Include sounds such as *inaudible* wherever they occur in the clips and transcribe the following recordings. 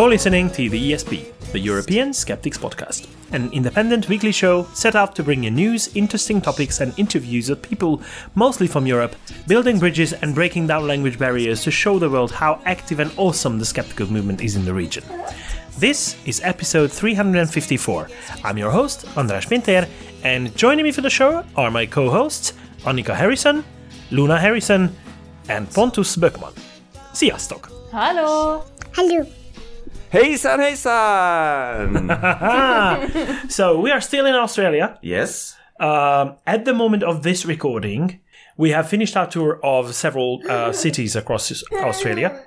You're listening to the ESP, the European Skeptics Podcast, an independent weekly show set out to bring you news, interesting topics, and interviews of people mostly from Europe, building bridges and breaking down language barriers to show the world how active and awesome the skeptical movement is in the region. This is episode 354. I'm your host, András Pinter, and joining me for the show are my co hosts, Annika Harrison, Luna Harrison, and Pontus Böckman. Sziasztok! Hello! Hello. Hejsan hejsan! *laughs* So, we are still in Australia. yes. Um, at the moment of this recording, we have finished our tour of several uh, cities across Australia,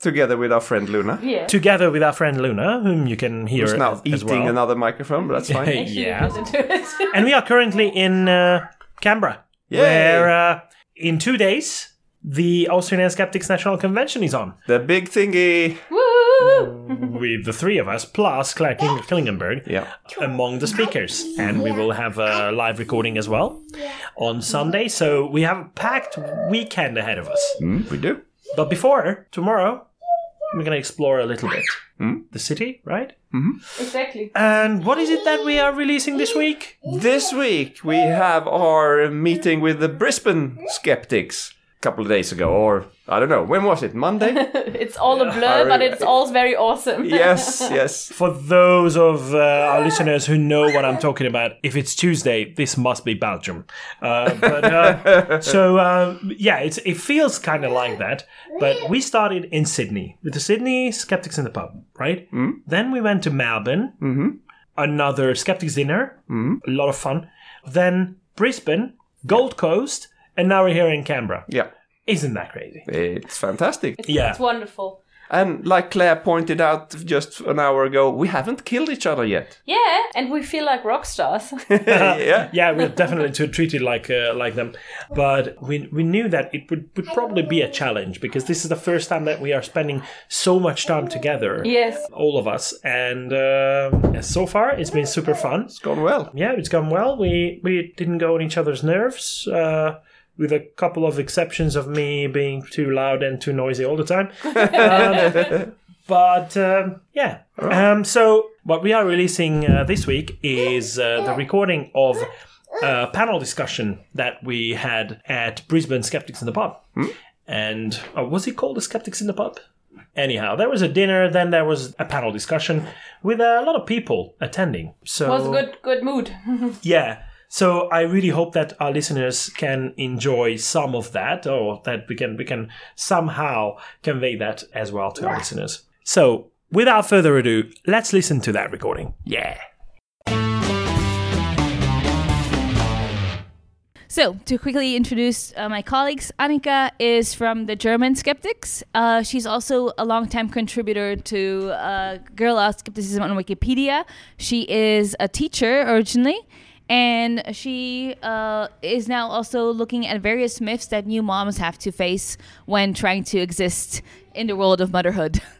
Together with our friend Luna. Yeah. together with our friend Luna, whom you can hear Who's now as, eating as well. another microphone, but that's fine. *laughs* Yeah. listen to it. *laughs* And we are currently in uh, Canberra, Yay. where uh, in two days the Australian Skeptics National Convention is on, the big thingy. Woo! With the three of us plus Claire King- Klingenberg Yeah. among the speakers, and we will have a live recording as well on Sunday. So we have a packed weekend ahead of us. Mm, we do. But before tomorrow, we're gonna explore a little bit the city, right? Exactly. And what is it that we are releasing this week? This week we have our meeting with the Brisbane skeptics a couple of days ago, or I don't know, when was it? Monday? *laughs* It's all a blur, but it's all very awesome. *laughs* yes, *laughs* yes. For those of uh, our listeners who know what I'm talking about, if it's Tuesday, this must be Belgium. Uh, but uh, so uh, yeah, it's it feels kind of like that. But we started in Sydney with the Sydney Skeptics in the Pub, right? Then we went to Melbourne, another Skeptics dinner, a lot of fun. Then Brisbane, Gold Coast, and now we're here in Canberra. Yeah. Isn't that crazy? It's fantastic. It's, Yeah. it's wonderful. And like Claire pointed out just an hour ago, we haven't killed each other yet. Yeah, and we feel like rock stars. *laughs* *laughs* yeah. yeah, we're definitely treated like uh, like them, but we we knew that it would, would probably be a challenge because this is the first time that we are spending so much time together, yes. all of us, and uh, so far it's been super fun. It's gone well. Yeah, it's gone well. We we didn't go on each other's nerves. Uh, with a couple of exceptions of me being too loud and too noisy all the time. *laughs* Um, but um, yeah. Um, so what we are releasing uh, this week is uh, the recording of a panel discussion that we had at Brisbane Skeptics in the Pub. And uh, was it called the Skeptics in the Pub? Anyhow, there was a dinner, then there was a panel discussion with a lot of people attending. So It was good good mood. *laughs* yeah. So I really hope that our listeners can enjoy some of that, or that we can we can somehow convey that as well to our listeners. So without further ado, let's listen to that recording. Yeah. So, to quickly introduce uh, my colleagues, Annika is from the German Skeptics. Uh, she's also a longtime contributor to uh, Guerrilla Skepticism on Wikipedia. She is a teacher originally, and she uh, is now also looking at various myths that new moms have to face when trying to exist in the world of motherhood. *laughs*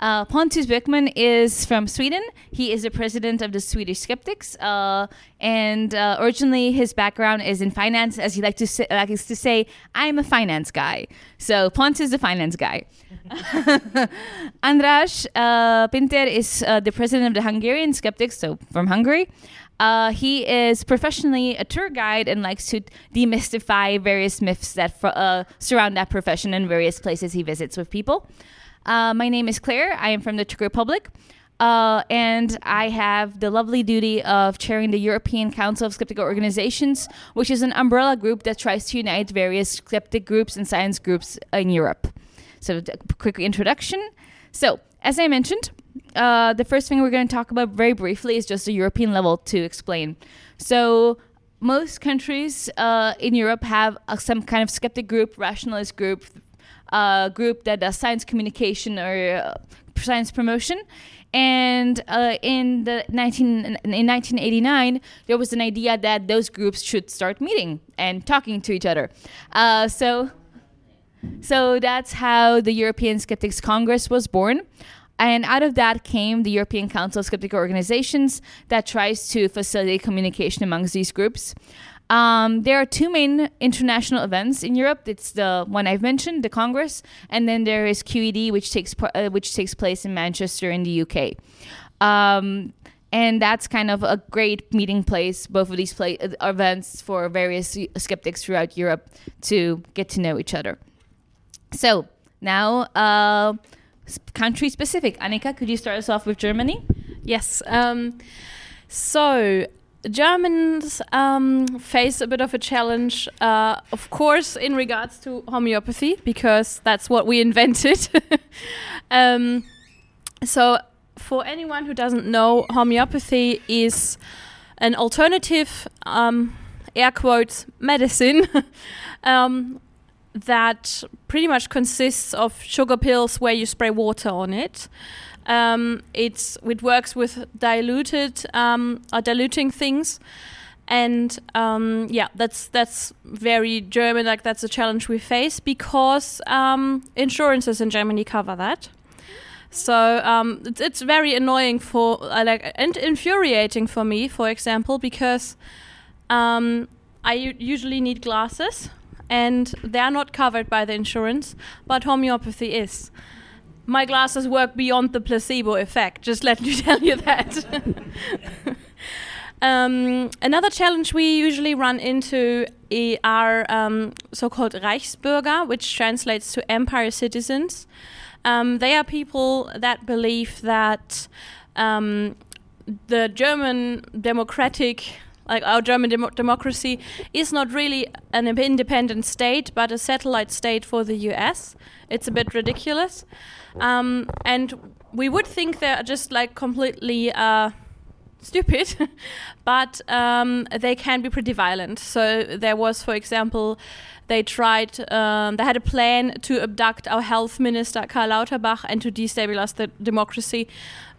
Uh, Pontus Böckman is from Sweden. He is the president of the Swedish Skeptics, uh, and uh, originally his background is in finance. As he like to say, likes to say, I'm a finance guy. So Pontus is the finance guy. *laughs* András uh, Pinter is uh, the president of the Hungarian Skeptics, so from Hungary. Uh, he is professionally a tour guide and likes to demystify various myths that fr- uh, surround that profession in various places he visits with people. Uh, my name is Claire. I am from the Czech Republic. Uh, and I have the lovely duty of chairing the European Council of Skeptical Organizations, which is an umbrella group that tries to unite various skeptic groups and science groups in Europe. So, a quick introduction. So, as I mentioned, uh, the first thing we're going to talk about very briefly is just the European level to explain. So, most countries uh, in Europe have uh, some kind of skeptic group, rationalist group, uh, group that does science communication or science promotion. And in the 19 in 1989, there was an idea that those groups should start meeting and talking to each other. So, so that's how the European Skeptics Congress was born. And out of that came the European Council of Skeptical Organizations that tries to facilitate communication amongst these groups. Um, there are two main international events in Europe. It's the one I've mentioned, the Congress, and then there is QED, which takes uh, which takes place in Manchester in the UK. Um, and that's kind of a great meeting place, both of these play- uh, events for various skeptics throughout Europe to get to know each other. So now, uh, country specific. Annika, could you start us off with Germany? Yes. Um, so Germans um, face a bit of a challenge, uh, of course, in regards to homeopathy, because that's what we *laughs* invented. *laughs* um, so, for anyone who doesn't know, homeopathy is an alternative, um, air quotes, medicine. *laughs* that pretty much consists of sugar pills where you spray water on it. Um, it's it works with diluted um, or diluting things, and um, yeah, that's that's very German. Like that's a challenge we face because um, insurances in Germany cover that. So um, it's, it's very annoying for uh, like and infuriating for me, for example, because um, I usually need glasses and they are not covered by the insurance, but homeopathy is. My glasses work beyond the placebo effect, just let me *laughs* tell you that. *laughs* um, another challenge we usually run into are um, so called Reichsbürger, which translates to empire citizens. Um, they are people that believe that um, the German democratic like our German demo- democracy is not really an independent state, but a satellite state for the US. It's a bit ridiculous. Um, and we would think they're just like completely uh, stupid, *laughs* but um, they can be pretty violent. So there was, for example, they tried, um, they had a plan to abduct our health minister Karl Lauterbach and to destabilize the democracy.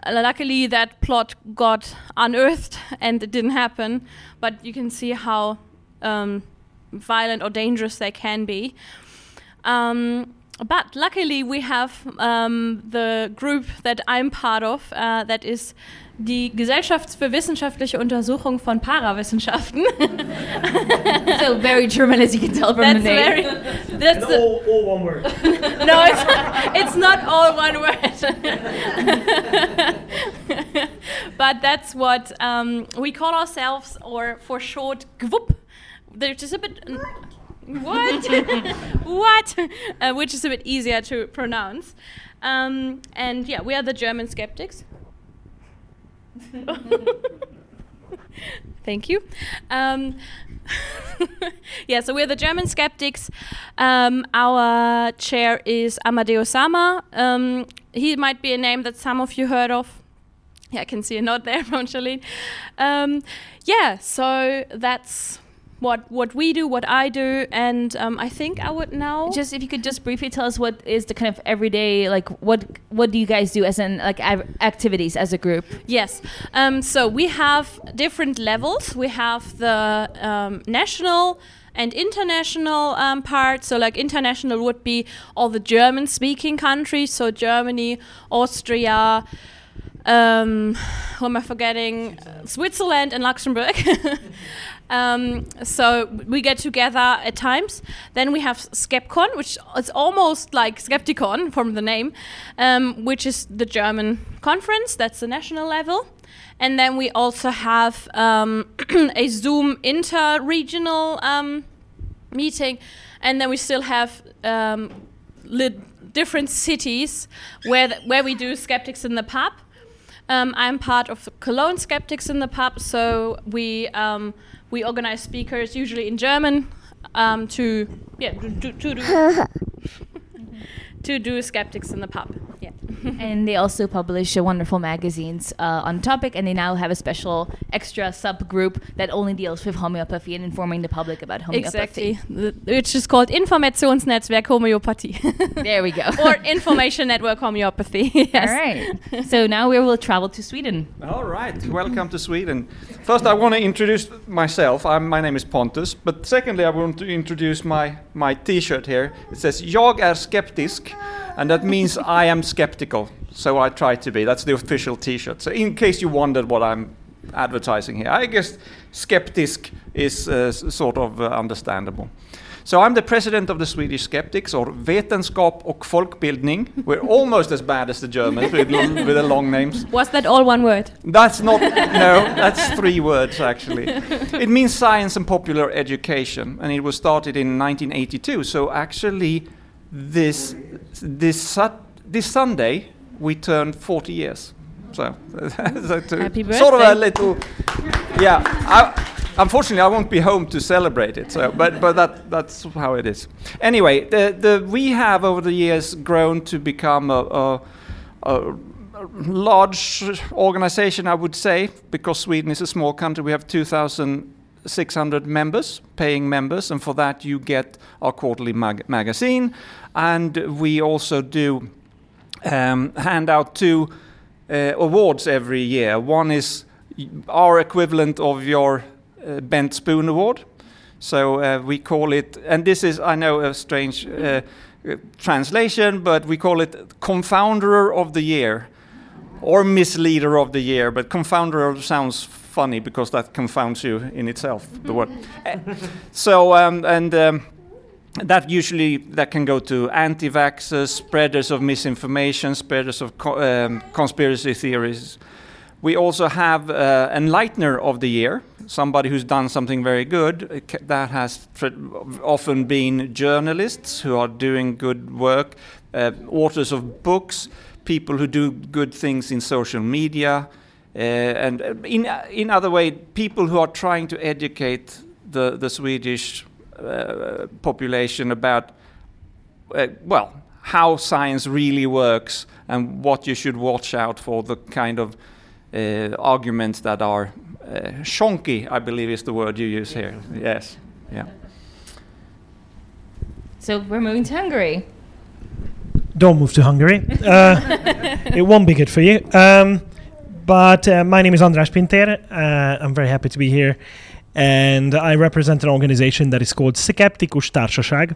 Uh, luckily, that plot got unearthed and it didn't happen. But you can see how um, violent or dangerous they can be. Um, but luckily, we have um, the group that I'm part of, uh, that is die Gesellschaft für wissenschaftliche Untersuchung von Parawissenschaften. *laughs* so very German, as you can tell from that's the name. very. That's And all, all one word. *laughs* no, it's, it's not all one word. *laughs* but that's what um, we call ourselves, or for short, GWUP, which is a bit. What? what? Uh, which is a bit easier to pronounce. Um, and yeah, we are the German skeptics. *laughs* Thank you. Um, *laughs* yeah, so we're the German skeptics. Um, our chair is Amardeo Sarma. Um, he might be a name that some of you heard of. Yeah, I can see a nod there from Charlene. Um, yeah, so that's what what we do, what I do, and um, I think I would now Just if you could just briefly tell us what is the kind of everyday like what what do you guys do as in like activities as a group? Yes. Um, so we have different levels. We have the um, national and international um, part. So, like, international would be all the German speaking countries. So, Germany, Austria, um, who am I forgetting? Switzerland and Luxembourg. *laughs* Um, so we get together at times. Then we have Skepcon, which is almost like Skepticon *laughs* from the name, um, which is the German conference. That's the national level. And then we also have um, *clears throat* a Zoom inter-regional um, meeting, and then we still have um, different cities where where we do skeptics in the pub. Um, I'm part of Cologne Skeptics in the pub, so we we organize speakers usually in German um, to yeah do *laughs* to do skeptics in the pub. Yeah. *laughs* and they also publish wonderful magazines uh, on topic, and they now have a special extra subgroup that only deals with homeopathy and informing the public about homeopathy. Exactly, The- which is called Informationsnetzwerk Homöopathie *laughs* There we go. or Information Network Homeopathy. *laughs* yes. All right. So now we will travel to Sweden. All right, welcome to Sweden. First, I want to introduce myself. I'm, my name is Pontus. But secondly, I want to introduce my, my T-shirt here. It says "Jag är skeptisk," and that means I am skeptical. So I try to be. That's the official T-shirt. So in case you wondered what I'm advertising here. I guess skeptisk is uh, sort of uh, understandable. So I'm the president of the Swedish Skeptics, or Vetenskap och Folkbildning. We're almost as bad as the Germans with, l- with the long names. Was that all one word? That's not, no, *laughs* that's three words actually. It means science and popular education, and it was started in 1982. So actually, this, this, this Sunday, we turned 40 years. So, *laughs* so sort of a little, yeah. I, unfortunately, I won't be home to celebrate it. So, but but that that's how it is. Anyway, the the we have over the years grown to become a. a, a large organization, I would say, because Sweden is a small country. We have 2,600 members, paying members, and for that you get our quarterly mag- magazine. And we also do um, hand out two uh, awards every year. One is our equivalent of your Bent Spoon Award. So uh, we call it, and this is, I know, a strange uh, uh, translation, but we call it Confounder of the Year or Misleader of the Year. But Confounder sounds funny because that confounds you in itself, the word. Uh, *laughs* so, um, and um, that usually that can go to anti-vaxxers, spreaders of misinformation, spreaders of co- um, conspiracy theories. We also have uh, enlightener of the year, somebody who's done something very good. Uh, That has often been journalists who are doing good work, uh, authors of books, people who do good things in social media, uh, and uh, in in other way, people who are trying to educate the the Swedish uh, population about uh, well how science really works and what you should watch out for the kind of uh, arguments that are uh, shonky I believe is the word you use here yes yeah So we're moving to Hungary. Don't move to Hungary. *laughs* Uh, it won't be good for you. Um, but uh, my name is András Pinter. Uh, I'm very happy to be here. And I represent an organization that is called Skeptikus Társaság,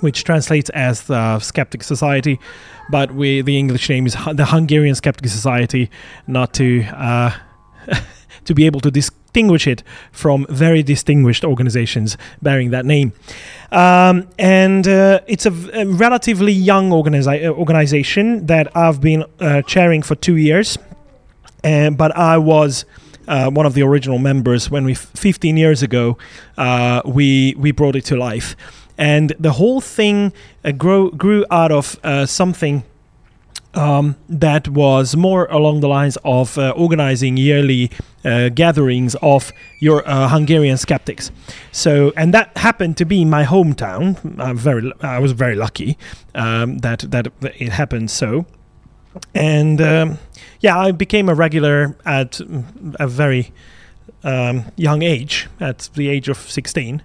which translates as the Skeptic Society. But we, the English name is the Hungarian Skeptic Society, not to, uh, *laughs* to be able to distinguish it from very distinguished organizations bearing that name. Um, and uh, it's a, relatively young uh, organization that I've been uh, chairing for two years. And, but I was uh, one of the original members when we, f- 15 years ago, uh, we, we brought it to life. And the whole thing uh, grew out of uh, something um, that was more along the lines of uh, organizing yearly uh, gatherings of your uh, Hungarian skeptics. So, and that happened to be my hometown. I'm very, I was very lucky um, that that it happened so. And um, yeah, I became a regular at mm, a very um, young age, at the age of 16.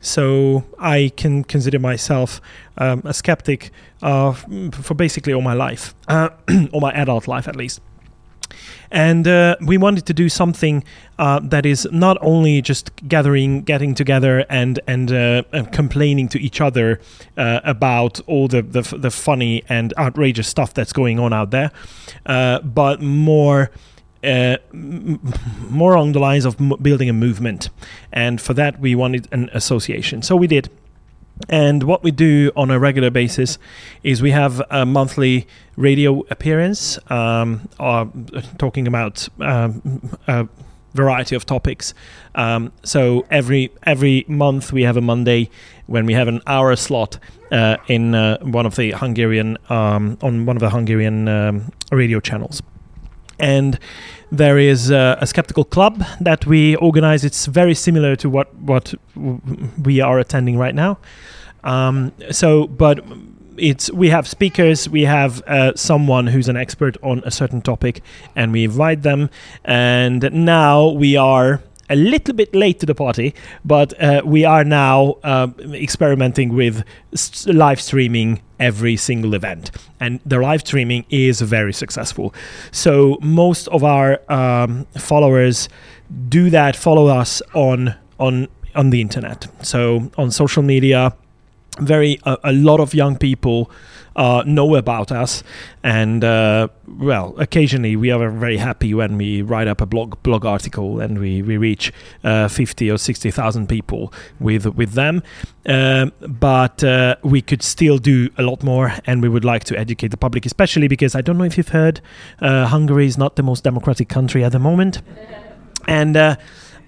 So I can consider myself um, a skeptic uh, for basically all my life, uh, *clears throat* all my adult life at least. And uh, we wanted to do something uh, that is not only just gathering, getting together, and and, uh, and complaining to each other uh, about all the, the the funny and outrageous stuff that's going on out there, uh, but more uh, more along the lines of building a movement. And for that, we wanted an association. So we did. And what we do on a regular basis is we have a monthly radio appearance, um, uh, talking about um, a variety of topics. Um, so every every month we have a Monday when we have an hour slot uh, in uh, one of the Hungarian um, on one of the Hungarian um, radio channels and there is uh, a skeptical club that we organize. It's very similar to what what we are attending right now. Um, so, but it's we have speakers, we have uh, someone who's an expert on a certain topic, and we invite them. And now we are a little bit late to the party, but uh, we are now uh, experimenting with live streaming every single event, and the live streaming is very successful. So most of our um, followers do that, follow us on on on the internet, so on social media. very a, a lot of young people uh, know about us, and uh, well, occasionally we are very happy when we write up a blog blog article and we we reach uh, fifty or sixty thousand people with with them. Um, but uh, we could still do a lot more, and we would like to educate the public, especially because I don't know if you've heard, uh, Hungary is not the most democratic country at the moment, and. Uh,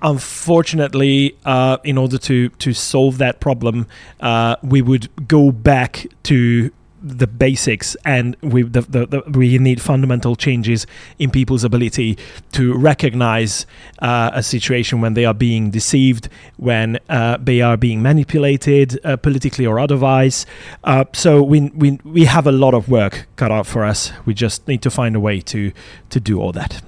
unfortunately, uh, in order to to solve that problem, uh, we would go back to the basics and we the, the, the, we need fundamental changes in people's ability to recognize uh, a situation when they are being deceived when uh, they are being manipulated uh, politically or otherwise. Uh, so we, we we have a lot of work cut out for us. We just need to find a way to to do all that.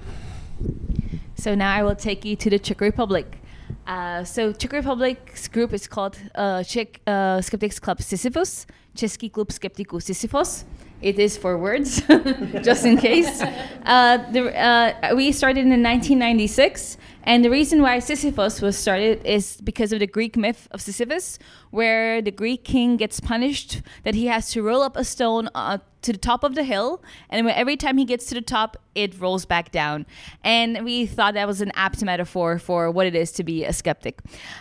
So now I will take you to the Czech Republic. Uh, so Czech Republic's group is called uh, Czech uh, Skeptics Club Sisyphus, Český klub skeptiků Sisyphos. It is for words, *laughs* just in case. Uh, the, uh, we started in 1996, and the reason why Sisyphus was started is because of the Greek myth of Sisyphus, where the Greek king gets punished that he has to roll up a stone uh, to the top of the hill, and every time he gets to the top, it rolls back down. And we thought that was an apt metaphor for what it is to be a skeptic.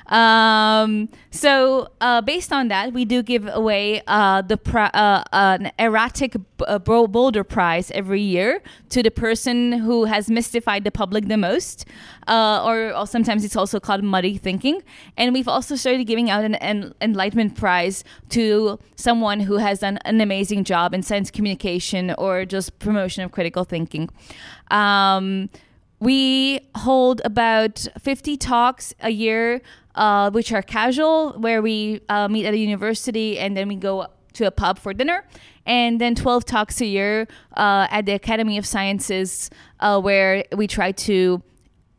Um, so, uh, based on that, we do give away uh, the uh, an erratic b- uh, boulder prize every year to the person who has mystified the public the most, uh, or, or sometimes it's also called muddy thinking. And we've also started giving out an, an enlightenment prize to someone who has done an amazing job in science communication or just promotion of critical thinking. Um, we hold about 50 talks a year, uh, which are casual, where we uh, meet at a university and then we go to a pub for dinner. And then 12 talks a year uh, at the Academy of Sciences, uh, where we try to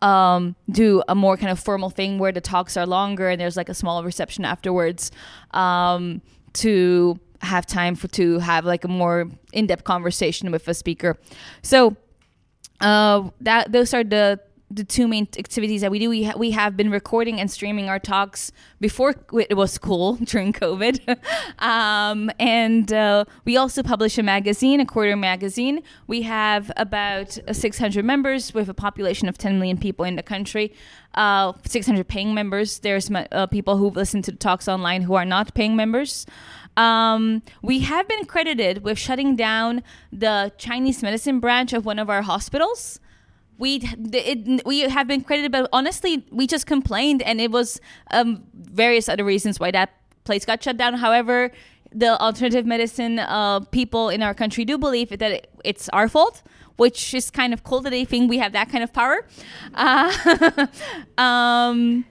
um, do a more kind of formal thing where the talks are longer and there's like a small reception afterwards um, to have time for to have like a more in-depth conversation with a speaker. So uh, that those are the the two main activities that we do. We ha- we have been recording and streaming our talks before it was cool *laughs* during COVID, *laughs* um, and uh, we also publish a magazine, a quarter magazine. We have about uh, 600 members with a population of 10 million people in the country. Uh, 600 paying members. There's uh, people who listen to the talks online who are not paying members. Um, we have been credited with shutting down the Chinese medicine branch of one of our hospitals. We it, we have been credited, but honestly, we just complained, and it was um, various other reasons why that place got shut down. However, the alternative medicine uh, people in our country do believe that it, it's our fault, which is kind of cool that they think we have that kind of power. *laughs* Uh, *laughs* um,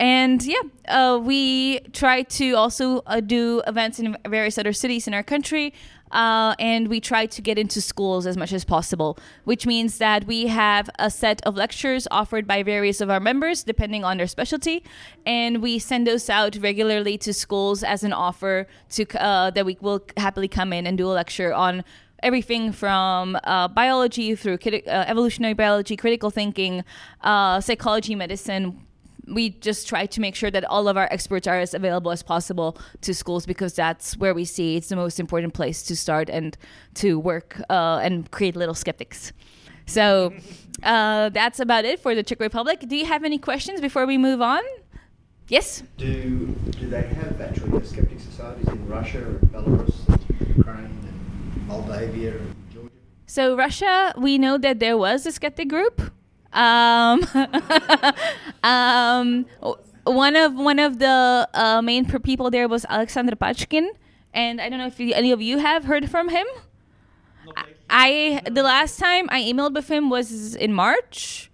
and yeah, uh, we try to also uh, do events in various other cities in our country. Uh, and we try to get into schools as much as possible, which means that we have a set of lectures offered by various of our members, depending on their specialty, and we send those out regularly to schools as an offer to uh, that we will happily come in and do a lecture on everything from uh, biology through uh, evolutionary biology, critical thinking, uh, psychology, medicine, we just try to make sure that all of our experts are as available as possible to schools because that's where we see it's the most important place to start and to work uh, and create little skeptics. So uh, that's about it for the Czech Republic. Do you have any questions before we move on? Yes. Do do they have actually skeptic societies in Russia and Belarus, and Ukraine, and Moldavia, and Georgia? So Russia, we know that there was a skeptic group. Um, *laughs* um, one of one of the uh, main people there was Alexander Panchin, and I don't know if you, any of you have heard from him. I the last time I emailed with him was in March,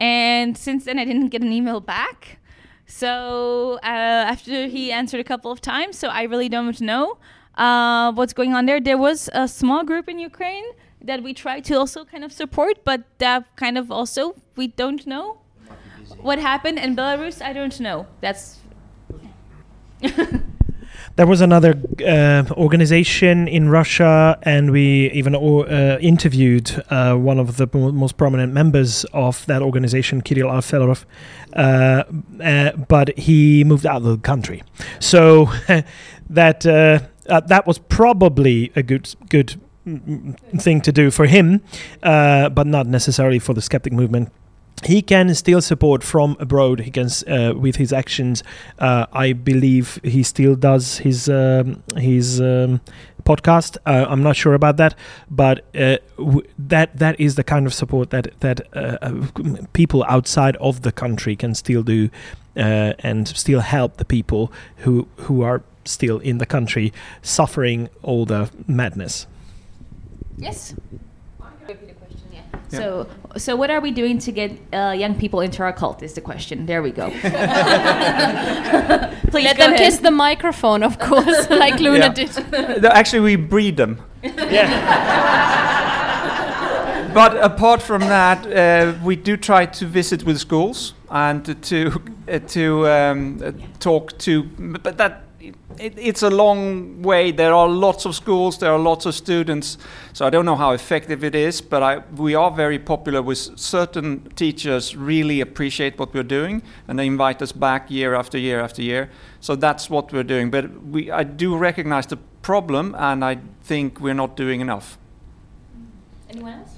and since then I didn't get an email back. So uh, after he answered a couple of times, so I really don't know uh, what's going on there. There was a small group in Ukraine that we try to also kind of support, but that kind of also we don't know what happened in Belarus. I don't know. That's *laughs* there was another uh, organization in Russia, and we even uh, interviewed uh, one of the mo- most prominent members of that organization, Kirill Alfedorov. Uh, uh, but he moved out of the country, so *laughs* that uh, that was probably a good good thing to do for him, but not necessarily for the skeptic movement he can still support from abroad. He can, uh, with his actions, uh, I believe he still does his um, his um, podcast. Uh, I'm not sure about that, but uh, w- that that is the kind of support that that uh, uh, people outside of the country can still do, and still help the people who who are still in the country suffering all the madness. Yes. So, so what are we doing to get uh, young people into our cult? Is the question. There we go. *laughs* Please Let go them ahead. kiss the microphone, of course, *laughs* like Luna Yeah. did. Actually, we breed them. Yeah. but apart from that, uh, we do try to visit with schools and to uh, to um, uh, talk to. But that it, it's a long way. There are lots of schools. There are lots of students. So I don't know how effective it is. But I, we are very popular with certain teachers. Really appreciate what we're doing, and they invite us back year after year after year. So that's what we're doing. But we, I do recognize the problem, and I think we're not doing enough. Anyone else?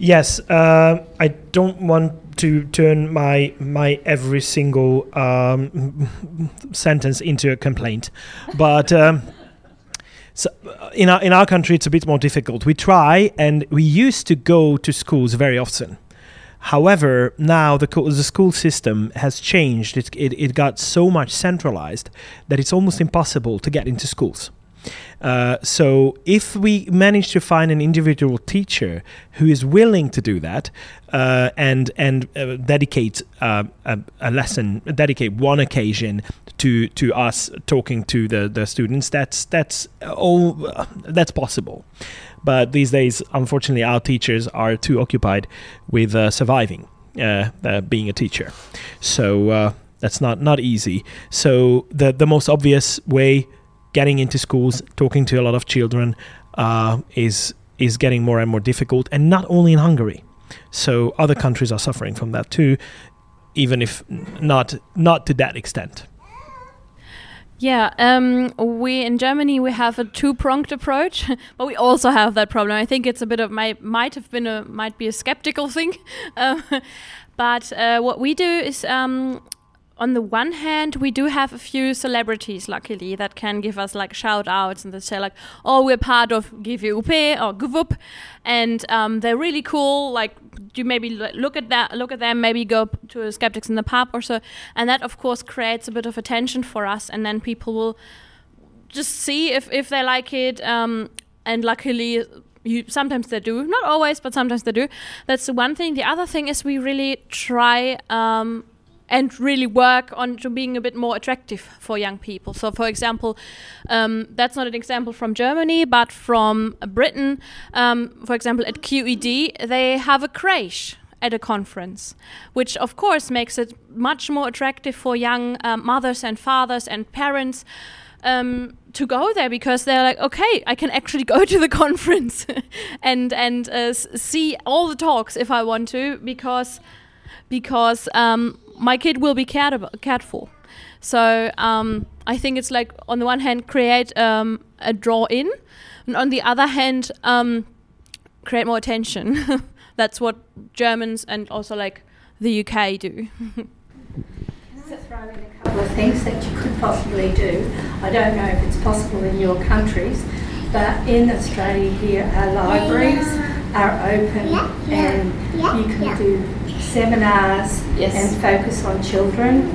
Yes, uh, I don't want to turn my my every single um, *laughs* sentence into a complaint, but um, so uh, in our in our country it's a bit more difficult. We try, and we used to go to schools very often. However, now the co- the school system has changed. It, it it got so much centralized that it's almost impossible to get into schools. Uh, so if we manage to find an individual teacher who is willing to do that uh, and and uh, dedicate uh, a, a lesson, dedicate one occasion to to us talking to the, the students, that's that's all that's possible. But these days, unfortunately, our teachers are too occupied with uh, surviving, being a teacher. So that's not not easy. So the the most obvious way getting into schools, talking to a lot of children, uh, is is getting more and more difficult, and not only in Hungary. So other countries are suffering from that too, even if not not to that extent. Yeah, um, we in Germany we have a two-pronged approach, *laughs* but we also have that problem. I think it's a bit of might might have been a might be a skeptical thing, um, *laughs* but uh, what we do is. Um, on the one hand, we do have a few celebrities, luckily, that can give us like shout outs and they say like, "Oh, we're part of GVUP or GVUP," and um, they're really cool. Like, you maybe look at that, look at them, maybe go to skeptics in the pub or so, and that of course creates a bit of attention for us, and then people will just see if if they like it. Um, and luckily, you sometimes they do, not always, but sometimes they do. That's the one thing. The other thing is we really try. Um, and really work on to being a bit more attractive for young people. So, for example, um, that's not an example from Germany, but from Britain. Um, for example, at QED, they have a creche at a conference, which of course makes it much more attractive for young um, mothers and fathers and parents. Um, to go there because they're like, okay, I can actually go to the *laughs* conference *laughs* and and uh, see all the talks if I want to because because um, my kid will be cared about, cared for. So um, I think it's like on the one hand create um, a draw in, and on the other hand um, create more attention. *laughs* That's what Germans and also like the UK do. *laughs* to throw in a couple of things that you could possibly do. I don't know if it's possible in your countries, but in Australia here, our libraries are open and you can do seminars Yes. and focus on children.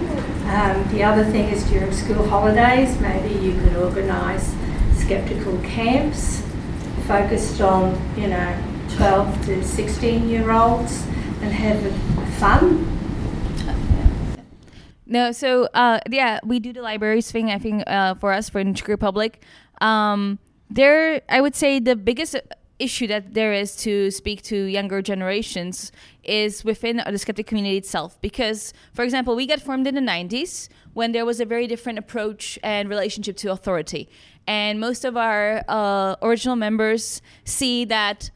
Um, the other thing is during school holidays, maybe you could organise skeptical camps focused on, you know, 12 to 16 year olds and have fun No, so uh, yeah, we do the libraries thing. I think uh, for us for in Czech Republic, um, there I would say the biggest issue that there is to speak to younger generations is within the skeptic community itself. Because, for example, we got formed in the 90s when there was a very different approach and relationship to authority. And most of our uh, original members see that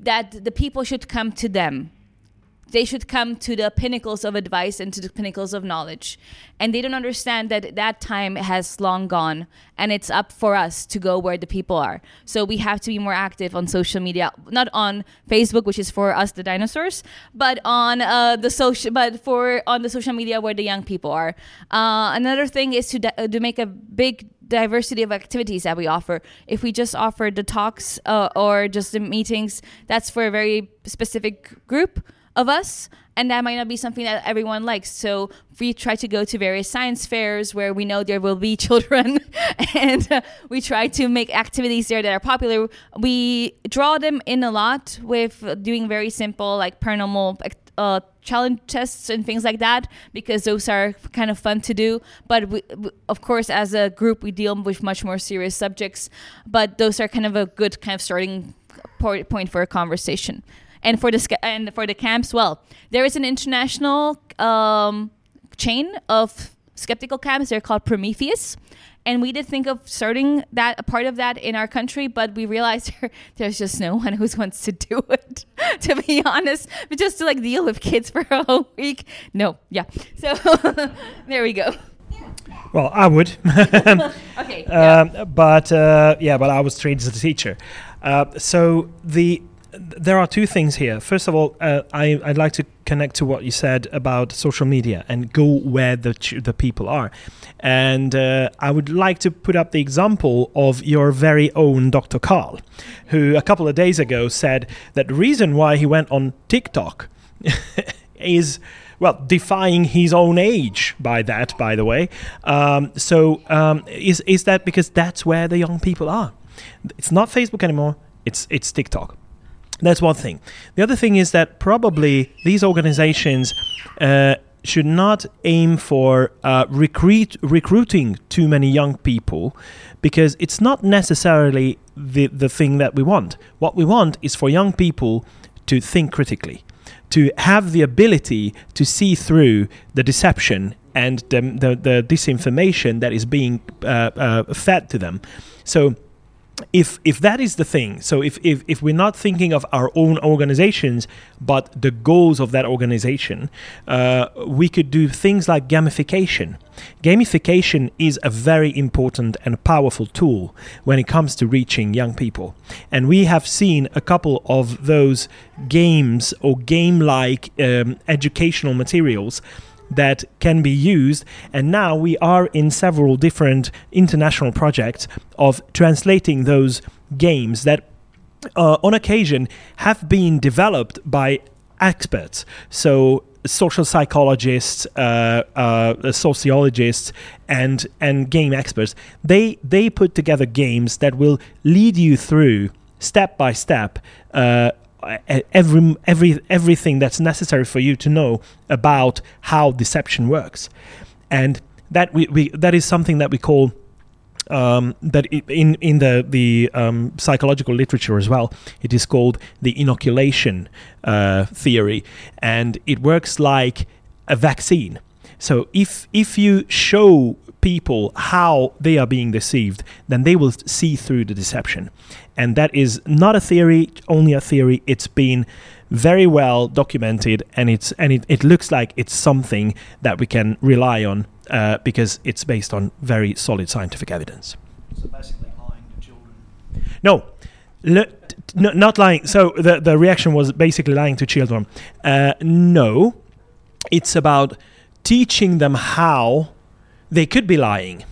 that the people should come to them they should come to the pinnacles of advice and to the pinnacles of knowledge. And they don't understand that that time has long gone and it's up for us to go where the people are. So we have to be more active on social media, not on Facebook, which is for us, the dinosaurs, but on uh, the social, but for on the social media where the young people are. Uh, another thing is to, di- to make a big diversity of activities that we offer. If we just offer the talks uh, or just the meetings, that's for a very specific group of us and that might not be something that everyone likes. So we try to go to various science fairs where we know there will be *laughs* children and uh, we try to make activities there that are popular. We draw them in a lot with doing very simple like paranormal uh, challenge tests and things like that because those are kind of fun to do. But we, of course as a group we deal with much more serious subjects. But those are kind of a good kind of starting point for a conversation and for the and for the camps, well, there is an international um, chain of skeptical camps. They're called Prometheus, and we did think of starting that a part of that in our country, but we realized *laughs* there's just no one who wants to do *laughs* it. to be honest, but just to like deal with kids *laughs* for a whole week, no, yeah. So there we go. Well, I would. okay. Um, yeah. But uh, yeah, but I was trained as a teacher. Uh, so the there are two things here. First of all, uh, I, would like to connect to what you said about social media and go where the the people are. And uh, I would like to put up the example of your very own Dr. Karl, who a couple of days ago said that the reason why he went on TikTok *laughs* is well, defying his own age by that, by the way. Um, so um, is is that because that's where the young people are? It's not Facebook anymore. It's it's TikTok. That's one thing. The other thing is that probably these organizations uh, should not aim for uh, recruit, recruiting too many young people because it's not necessarily the, the thing that we want. What we want is for young people to think critically, to have the ability to see through the deception and the, the, the disinformation that is being uh, uh fed to them. So, if if that is the thing so if, if if we're not thinking of our own organizations but the goals of that organization uh, we could do things like gamification. Gamification is a very important and powerful tool when it comes to reaching young people. And we have seen a couple of those games or game like um, educational materials that can be used. And now we are in several different international projects of translating those games that, uh, on occasion, have been developed by experts. So social psychologists, uh, uh, sociologists, and and game experts. They they put together games that will lead you through step by step uh, every every everything that's necessary for you to know about how deception works, and that we, we that is something that we call um, that in in the the um, psychological literature as well, it is called the inoculation uh, theory, and it works like a vaccine. So if if you show people how they are being deceived, then they will see through the deception. And that is not a theory, only a theory. It's been very well documented, and it's and it, it looks like it's something that we can rely on uh, because it's based on very solid scientific evidence. So basically, lying to children. No. not lying. So the the reaction was basically lying to children. Uh, no, it's about teaching them how they could be lying.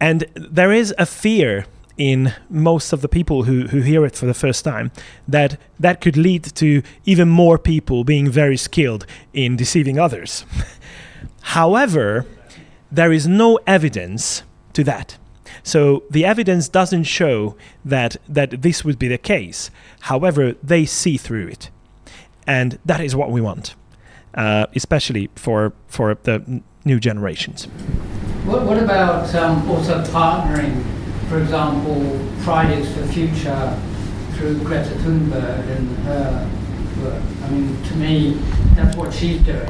And there is a fear in most of the people who, who hear it for the first time that that could lead to even more people being very skilled in deceiving others. *laughs* However, there is no evidence to that. So the evidence doesn't show that that this would be the case. However, they see through it, and that is what we want, uh, especially for for the new generations. What, what about um, also partnering, for example, Fridays for Future through Greta Thunberg and her work. I mean, to me, that's what she's doing.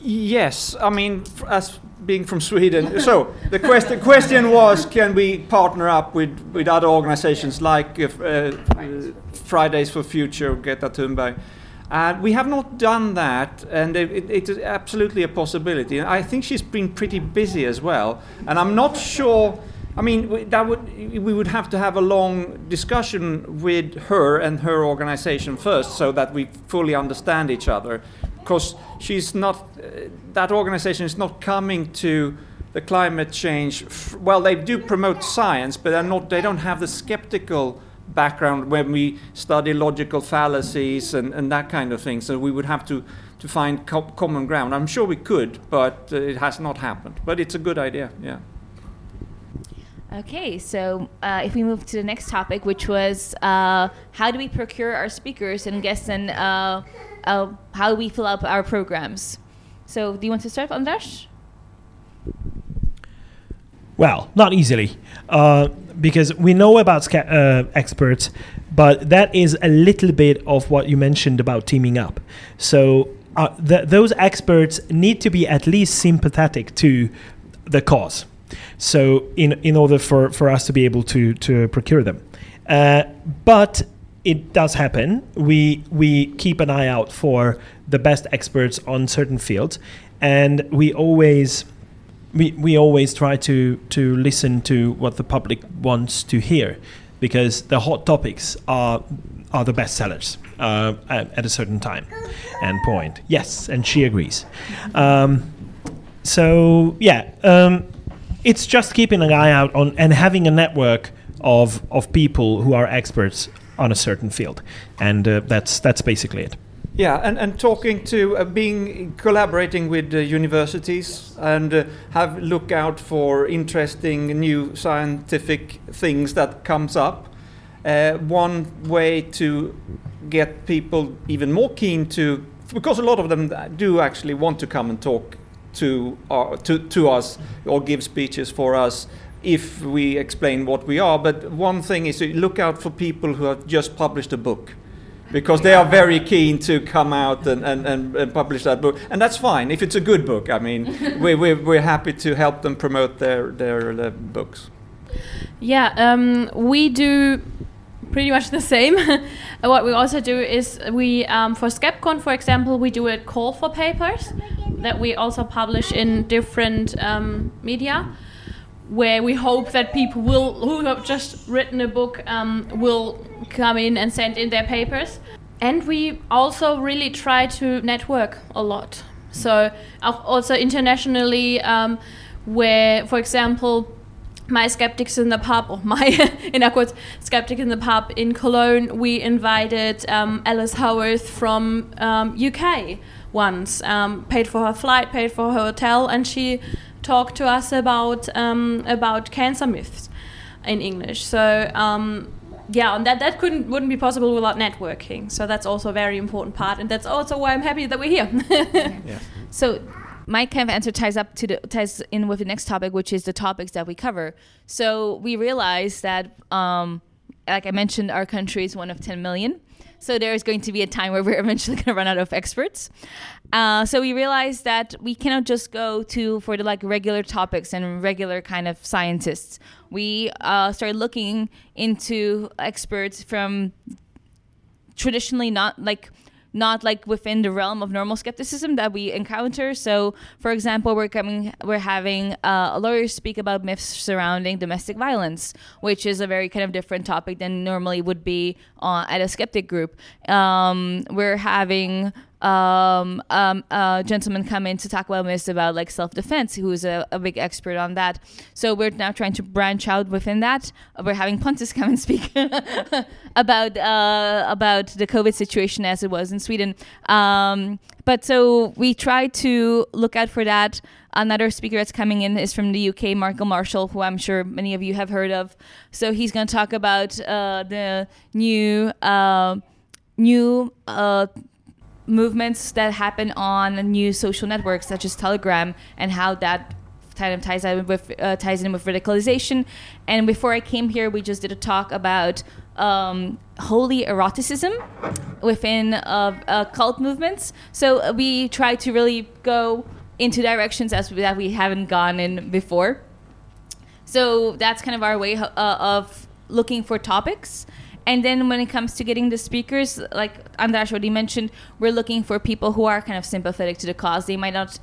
Yes, I mean, f- as being from Sweden. so the question question was, can we partner up with, with other organizations like uh, Fridays for Future, Greta Thunberg? And we have not done that, and it, it, it's absolutely a possibility. And I think she's been pretty busy as well, and I'm not sure. I mean, that would we would have to have a long discussion with her and her organization first, so that we fully understand each other. Because she's not, uh, that organization is not coming to the climate change. F- well, they do promote science, but they're not. They don't have the skeptical background when we study logical fallacies and, and that kind of thing. So we would have to to find co- common ground. I'm sure we could, but uh, it has not happened. But it's a good idea. Yeah. Okay, so uh, if we move to the next topic, which was uh, how do we procure our speakers and guests and uh, uh, how do we fill up our programs? So, do you want to start, Andras? Well, not easily, uh, because we know about sca- uh, experts, but that is a little bit of what you mentioned about teaming up. So uh, th- those experts need to be at least sympathetic to the cause. So in in order for, for us to be able to to procure them, uh, but it does happen. We we keep an eye out for the best experts on certain fields, and we always we, we always try to, to listen to what the public wants to hear because the hot topics are are the best sellers uh, at, at a certain time and point. Yes, and she agrees. Um, so yeah, um, it's just keeping an eye out on and having a network of of people who are experts on a certain field, and uh, that's that's basically it. Yeah, and, and talking to uh, being collaborating with uh, universities and uh, have look out for interesting new scientific things that comes up. Uh, one way to get people even more keen to, because a lot of them do actually want to come and talk to our, to to us or give speeches for us if we explain what we are. But one thing is to look out for people who have just published a book because they are very keen to come out and, and, and, and publish that book. And that's fine if it's a good book. I mean, *laughs* we, we, we're happy to help them promote their, their, their books. Yeah, um, we do pretty much the same. *laughs* what we also do is we, um, for SkepKon, for example, we do a call for papers that we also publish in different um, media, where we hope that people will, who have just written a book, um, will come in and send in their papers. And we also really try to network a lot. So also internationally, um, where, for example, my skeptics in the pub, or my *laughs* in quotes, skeptic in the pub in Cologne, we invited um, Alice Howarth from um, UK once, um, paid for her flight, paid for her hotel, and she talked to us about um, about cancer myths in English. So um, yeah, and that that couldn't wouldn't be possible without networking. So that's also a very important part, and that's also why I'm happy that we're here. *laughs* So my kind of answer ties up to the ties in with the next topic, which is the topics that we cover. So we realize that, um, like I mentioned, our country is one of 10 million. So there's going to be a time where we're *laughs* eventually going to run out of experts. Uh, so we realized that we cannot just go to for the like regular topics and regular kind of scientists. We uh, started looking into experts from traditionally not like not like within the realm of normal skepticism that we encounter. So, for example, we're coming, we're having uh, a lawyer speak about myths surrounding domestic violence, which is a very kind of different topic than normally would be uh, at a skeptic group. Um, we're having um, um, gentleman come in to talk about myths about like self-defense, who's a, a big expert on that. So we're now trying to branch out within that. We're having Pontus come and speak *laughs* about uh, about the COVID situation as it was in Sweden. Um, but so we try to look out for that. Another speaker that's coming in is from the UK, Michael Marshall, who I'm sure many of you have heard of. So he's going to talk about uh, the new uh, new uh, movements that happen on new social networks such as Telegram and how that kind of ties in with uh, ties in with radicalization. And before I came here, we just did a talk about um, holy eroticism within uh, uh, cult movements. So uh, we try to really go into directions as that we haven't gone in before. So that's kind of our way uh, of looking for topics. And then when it comes to getting the speakers, like Andras already mentioned, we're looking for people who are kind of sympathetic to the cause. They might not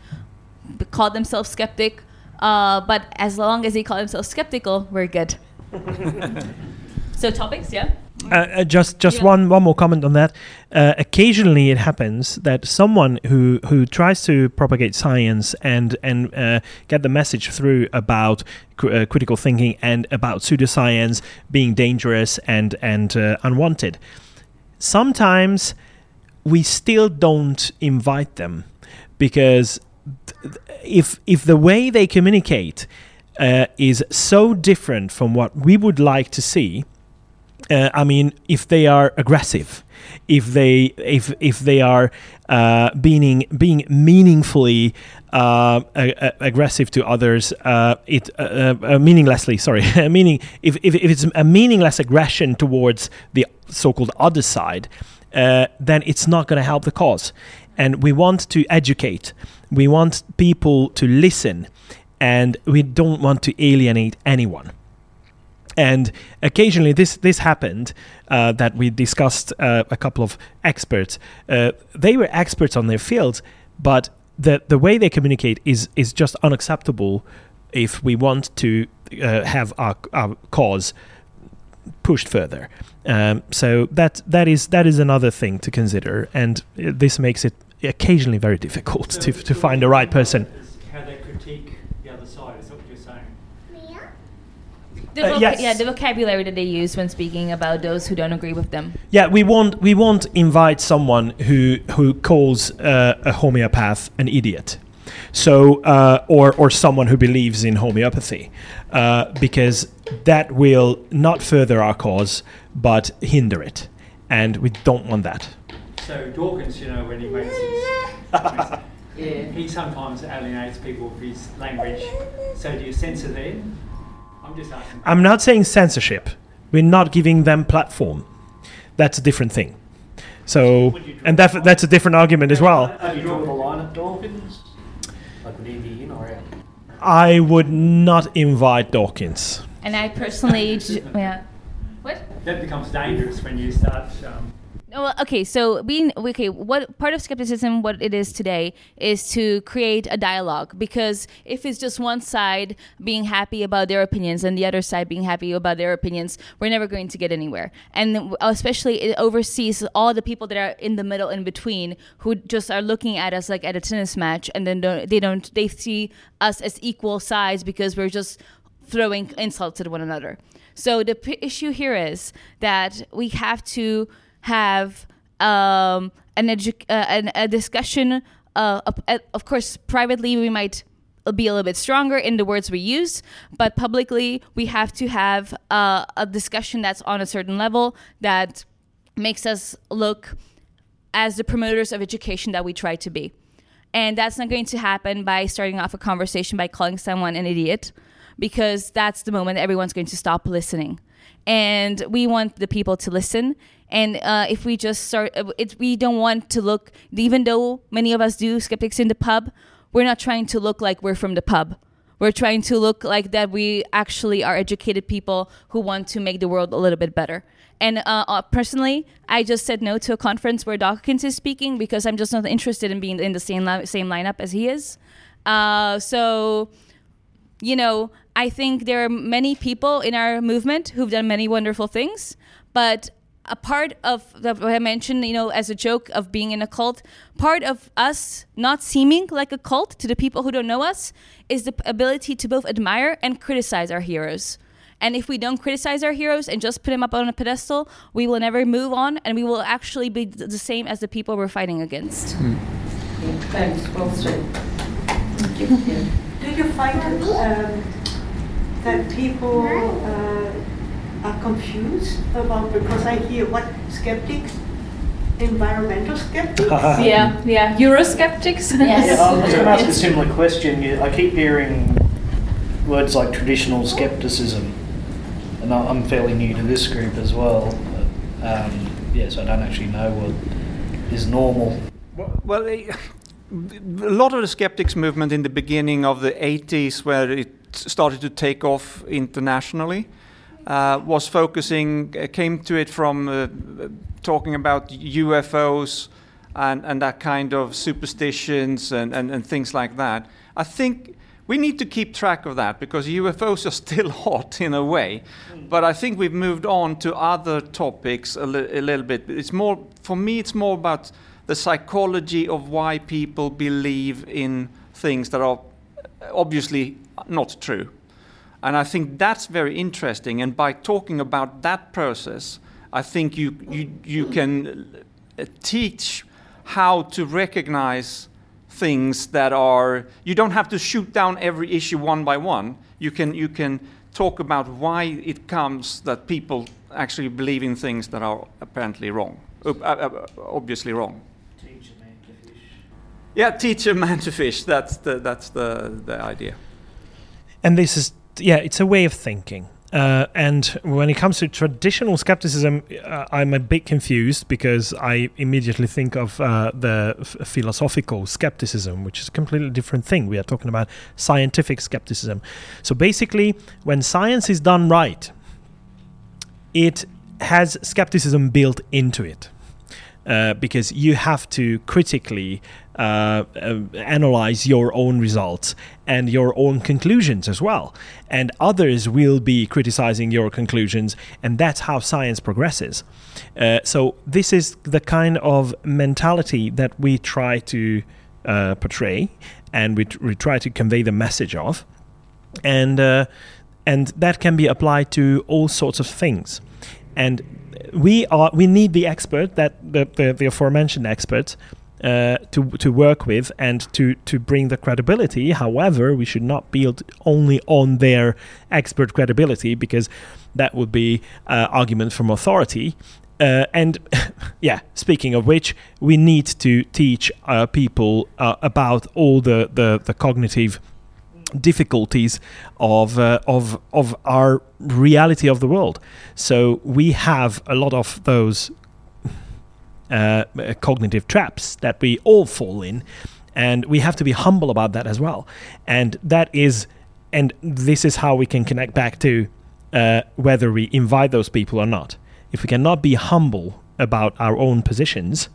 call themselves skeptic, uh, but as long as they call themselves skeptical, we're good. *laughs* so topics, yeah. Uh, uh, just just Yeah. one one more comment on that. Uh, occasionally, it happens that someone who who tries to propagate science and and uh, get the message through about cr- uh, critical thinking and about pseudoscience being dangerous and and uh, unwanted. Sometimes we still don't invite them because th- if if the way they communicate uh, is so different from what we would like to see uh, I mean, if they are aggressive, if they if if they are uh, being being meaningfully uh, a- a- aggressive to others, uh, it uh, uh, meaninglessly. Sorry, *laughs* meaning if, if if it's a meaningless aggression towards the so-called other side, then it's not going to help the cause. And we want to educate. We want people to listen, and we don't want to alienate anyone and occasionally this this happened uh, that we discussed uh, a couple of experts. Uh, they were experts on their fields, but the the way they communicate is is just unacceptable if we want to uh, have our, our cause pushed further. Um, so that that is that is another thing to consider and uh, this makes it occasionally very difficult to, to find the right person Is how they critique the other side. Is that what you're saying? The Uh, yes. Yeah, the vocabulary that they use when speaking about those who don't agree with them. Yeah, we won't we won't invite someone who who calls uh, a homeopath an idiot. So uh, or or someone who believes in homeopathy, uh, because that will not further our cause but hinder it, and we don't want that. So Dawkins, you know, when he makes his, *laughs* he sometimes alienates people with his language. So do you censor them? I'm just asking. I'm not saying censorship. We're not giving them platform. That's a different thing. So and that, that's a different argument as well. Have you drawn the line at Dawkins? Like would he be in or out? I would not invite Dawkins. And I personally, j- *laughs* yeah. What? That becomes dangerous when you start. Um, No, Oh, well, okay, so being okay, what part of skepticism, what it is today, is to create a dialogue. Because if it's just one side being happy about their opinions and the other side being happy about their opinions, we're never going to get anywhere. And especially it oversees all the people that are in the middle, in between, who just are looking at us like at a tennis match, and then don't, they don't they see us as equal sides because we're just throwing insults at one another. So the p- issue here is that we have to have um, an, edu- uh, an a discussion. Uh, of, course, privately we might be a little bit stronger in the words we use, but publicly we have to have uh, a discussion that's on a certain level that makes us look as the promoters of education that we try to be. And that's not going to happen by starting off a conversation by calling someone an idiot, because that's the moment everyone's going to stop listening. And we want the people to listen. And uh, if we just start, uh, we don't want to look, even though many of us do skeptics in the pub, we're not trying to look like we're from the pub. We're trying to look like that we actually are educated people who want to make the world a little bit better. And uh, uh, personally, I just said no to a conference where Dawkins is speaking because I'm just not interested in being in the same li- same lineup as he is. Uh, so, you know, I think there are many people in our movement who've done many wonderful things, but a part of the, what I mentioned, you know, as a joke of being in a cult, part of us not seeming like a cult to the people who don't know us is the ability to both admire and criticize our heroes. And if we don't criticize our heroes and just put them up on a pedestal, we will never move on and we will actually be the same as the people we're fighting against. Thanks, well said. Thank you. Do you find um, that people uh, are confused about, because I hear what skeptics, environmental skeptics? *laughs* yeah, yeah. Eurosceptics. *laughs* Yeah, I was going to ask a similar question. You- I keep hearing words like traditional skepticism, and I- I'm fairly new to this group as well. But, um, yeah, so I don't actually know what is normal. Well, eh, a lot of the skeptics movement in the beginning of the 80s, where it started to take off internationally, uh, was focusing, uh, came to it from uh, talking about UFOs and, and that kind of superstitions and, and, and things like that. I think we need to keep track of that because UFOs are *laughs* still hot in a way. But I think we've moved on to other topics a, li- a little bit. It's more, for me, it's more about the psychology of why people believe in things that are obviously not true. And I think that's very interesting. And by talking about that process, I think you, you, you can uh, teach how to recognize things that are, you don't have to shoot down every issue one by one. You can, you can talk about why it comes that people actually believe in things that are apparently wrong, uh, uh, obviously wrong. Teach a man to fish. Yeah, teach a man to fish. That's the, that's the, the idea. and this is yeah it's a way of thinking. Uh, and when it comes to traditional skepticism uh, i'm a bit confused because i immediately think of uh, the f- philosophical skepticism which is a completely different thing. We are talking about scientific skepticism. So basically when science is done right it has skepticism built into it uh, because you have to critically uh, uh, analyze your own results and your own conclusions as well. And others will be criticizing your conclusions, and that's how science progresses. Uh, so, this is the kind of mentality that we try to portray and we, t- we try to convey the message of. And, and that can be applied to all sorts of things. And we are we need the expert that the the, the aforementioned expert uh, to to work with and to to bring the credibility. However, we should not build only on their expert credibility because that would be uh, argument from authority. Uh, and *laughs* yeah, speaking of which, we need to teach uh, people uh, about all the, the, the cognitive difficulties of uh, of of our reality of the world. So we have a lot of those uh, cognitive traps that we all fall in, and we have to be humble about that as well. And that is, and this is how we can connect back to uh, whether we invite those people or not. If we cannot be humble about our own positions,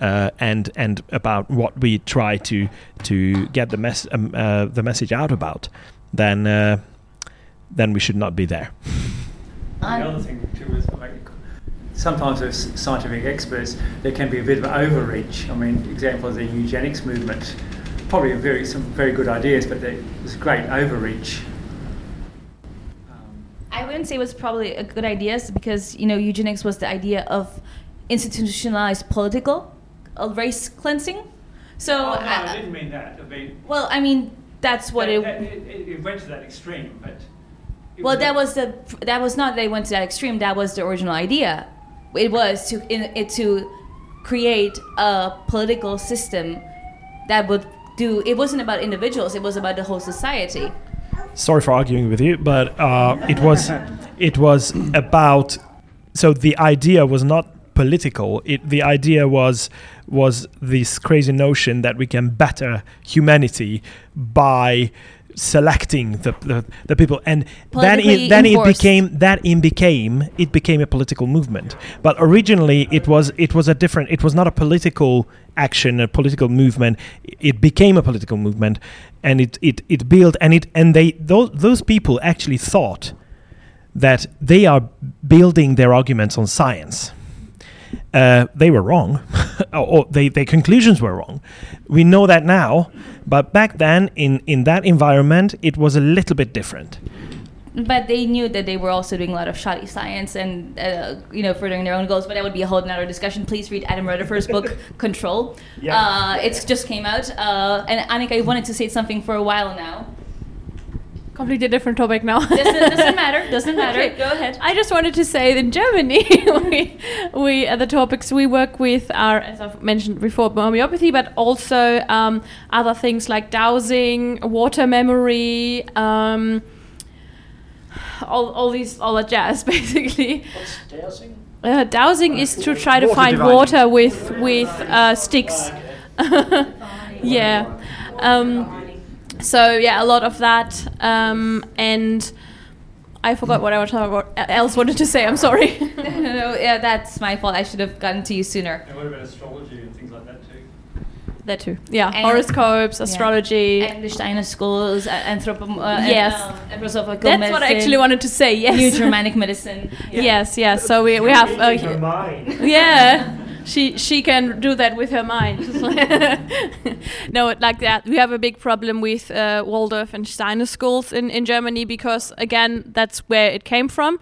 uh, and and about what we try to to get the mess um, uh, the message out about, then uh, then we should not be there. the other thing too is like sometimes as scientific experts there can be a bit of overreach. I mean, example of the eugenics movement, probably a very some very good ideas, but there was great overreach. I wouldn't say it was probably a good idea because you know eugenics was the idea of institutionalized political uh, race cleansing. So oh, no, I- I didn't mean that. I mean, well, I mean that's what that- it. that- it, it went to that extreme, but. Well, was- that was the that was not they went to that extreme. That was the original idea. It was to in, it to create a political system that would do. It wasn't about individuals. It was about the whole society. Sorry for arguing with you, but uh, it was it was about. So the idea was not political. It the idea was was this crazy notion that we can better humanity by selecting the, the, the people. And then it then it became that it became it became a political movement. But originally it was it was a different it was not a political action a political movement. It became a political movement and it it, it built and it and they those, those people actually thought that they are building their arguments on science uh, they were wrong, or, *laughs* or they, their conclusions were wrong. We know that now, but back then, in, in that environment, it was a little bit different. But they knew that they were also doing a lot of shoddy science and uh, you know furthering their own goals. But that would be a whole nother discussion. Please read Adam Rutherford's book *laughs* Control. Yeah. Uh, it's just came out. Uh, and Annika, I wanted to say something for a while now. Completely different topic now. Doesn't, doesn't matter. *laughs* Doesn't matter. Okay. Go ahead. I just wanted to say that in Germany, *laughs* we, we uh, the topics we work with are, as I've mentioned before, homeopathy, but also um, other things like dowsing, water memory, um, all, all these all that jazz *laughs* basically. What's dowsing? Uh, dowsing is to try to Water find divining. water with with uh, sticks. yeah. Um, so yeah, a lot of that, um, and I forgot what I was talking about. Else wanted to say. I'm sorry. *laughs* no, no, yeah, that's my fault. I should have gotten to you sooner. And what about astrology and things like that too? that too. Yeah, And- horoscopes, astrology. And the Steiner schools, uh, anthropom- uh, Yes. uh, anthroposophical That's medicine, what I actually wanted to say. Yes. New Germanic medicine. *laughs* Yes, yes. So we, we have uh, mind. yeah *laughs* she she can do that with her mind. *laughs* *laughs* No like that we have a big problem with uh, waldorf and steiner schools in, in germany because again that's where it came from.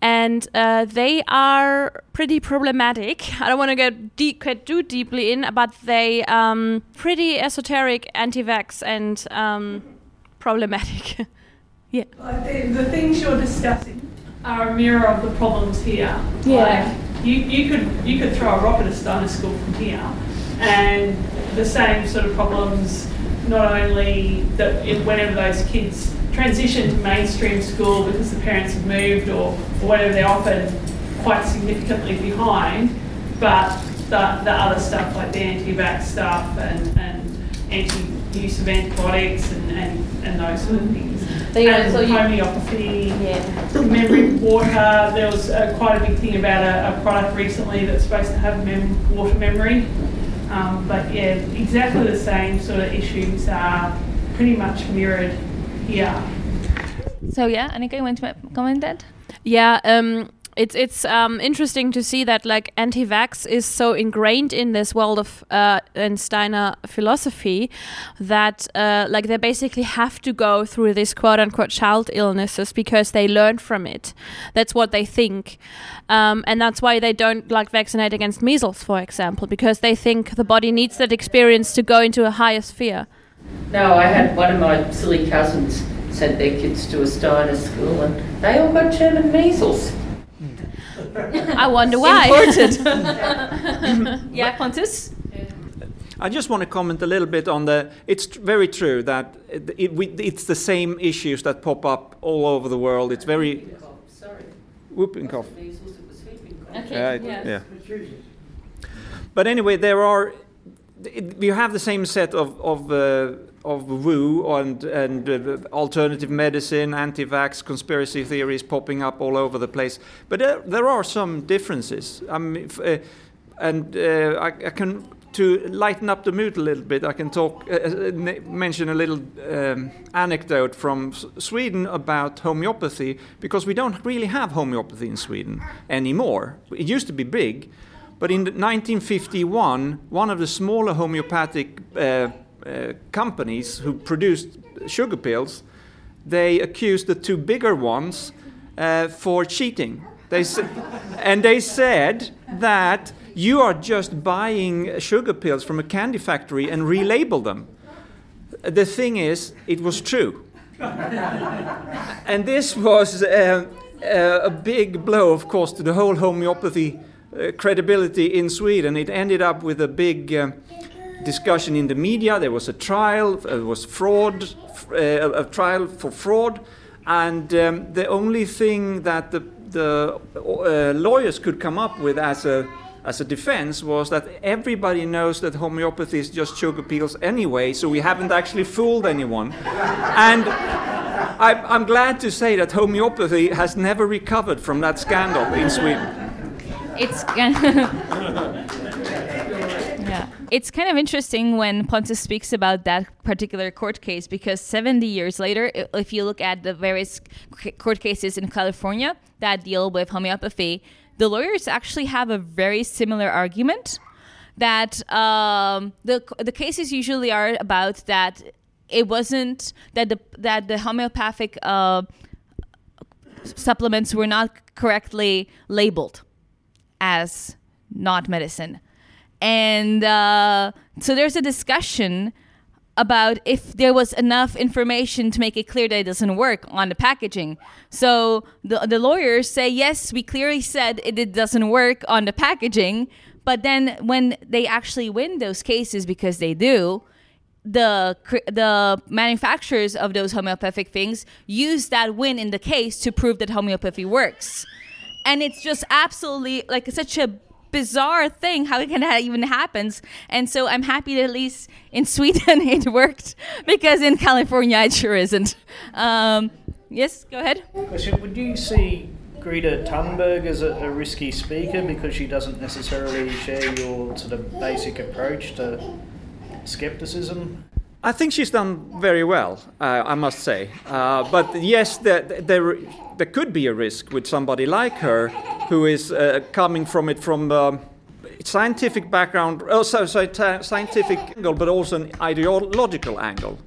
And uh, they are pretty problematic. *laughs* I don't want to go deep get too deeply in but they um pretty esoteric anti-vax and um problematic. Yeah. Like the, the things you're discussing are a mirror of the problems here. Yeah. Like you, you could you could throw a rock at a Steiner school from here, and the same sort of problems. Not only that if whenever those kids transition to mainstream school because the parents have moved or, or whatever they're often quite significantly behind, but the, the other stuff like the anti-vax stuff and, and anti-use of antibiotics and, and, and those sort of things. They and also u- homeopathy, memory water. There was uh, quite a big thing about a, a product recently that's supposed to have mem- water memory. Um, but yeah, exactly the same sort of issues are pretty much mirrored here. So yeah, Annika, you want to ma- comment that? Yeah, um, it's it's um, interesting to see that like anti-vax is so ingrained in this world of uh, Steiner philosophy that uh, like they basically have to go through this quote unquote child illnesses because they learn from it. That's what they think, um, and that's why they don't like vaccinate against measles, for example, because they think the body needs that experience to go into a higher sphere. No, I had one of my silly cousins sent their kids to a Steiner school and they all got German measles. *laughs* I wonder why. *laughs* *laughs* yeah, Pontus. I just want to comment a little bit on the. It's tr- very true that it, it, we, it's the same issues that pop up all over the world. It's very whooping cough. Measles, it was whooping cough. Yeah, it- yeah. But anyway, there are. It, we have the same set of of uh, of woo and and uh, alternative medicine, anti-vax, conspiracy theories popping up all over the place. But there, there are some differences. I mean, f- uh, and uh, I, I can to lighten up the mood a little bit. I can talk uh, uh, mention a little um, anecdote from Sweden about homeopathy because we don't really have homeopathy in Sweden anymore. It used to be big. But in 1951, one of the smaller homeopathic uh, companies who produced sugar pills, they accused the two bigger ones uh, for cheating. They and they said that you are just buying sugar pills from a candy factory and relabel them. The thing is, it was true. and this was uh, uh, a big blow, of course, to the whole homeopathy uh, credibility in Sweden. It ended up with a big discussion in the media. There was a trial, uh, there was fraud, uh, a trial for fraud, and um, the only thing that the, the uh, lawyers could come up with as a as a defense was that everybody knows that homeopathy is just sugar pills anyway, so we haven't actually fooled anyone. and I, I'm glad to say that homeopathy has never recovered from that scandal in Sweden. It's. *laughs* It's kind of interesting when Pontus speaks about that particular court case because 70 years later, if you look at the various court cases in California that deal with homeopathy, the lawyers actually have a very similar argument that um, the the cases usually are about that it wasn't that the that the homeopathic uh, supplements were not correctly labeled as not medicine. And uh, so there's a discussion about if there was enough information to make it clear that it doesn't work on the packaging. So the, the lawyers say, yes, we clearly said it, it doesn't work on the packaging. But then when they actually win those cases, because they do, the the manufacturers of those homeopathic things use that win in the case to prove that homeopathy works, and it's just absolutely like such a bizarre thing how it can even happens. And so I'm happy that at least in Sweden *laughs* it worked because in California it sure isn't. Um, yes, go ahead. Question: Would you see Greta Thunberg as a, a risky speaker because she doesn't necessarily share your sort of basic approach to skepticism? I think she's done very well, uh, I must say. Uh, but yes, there, there, there could be a risk with somebody like her who is uh, coming from it from um, scientific background, also so, so scientific angle, but also an ideological angle.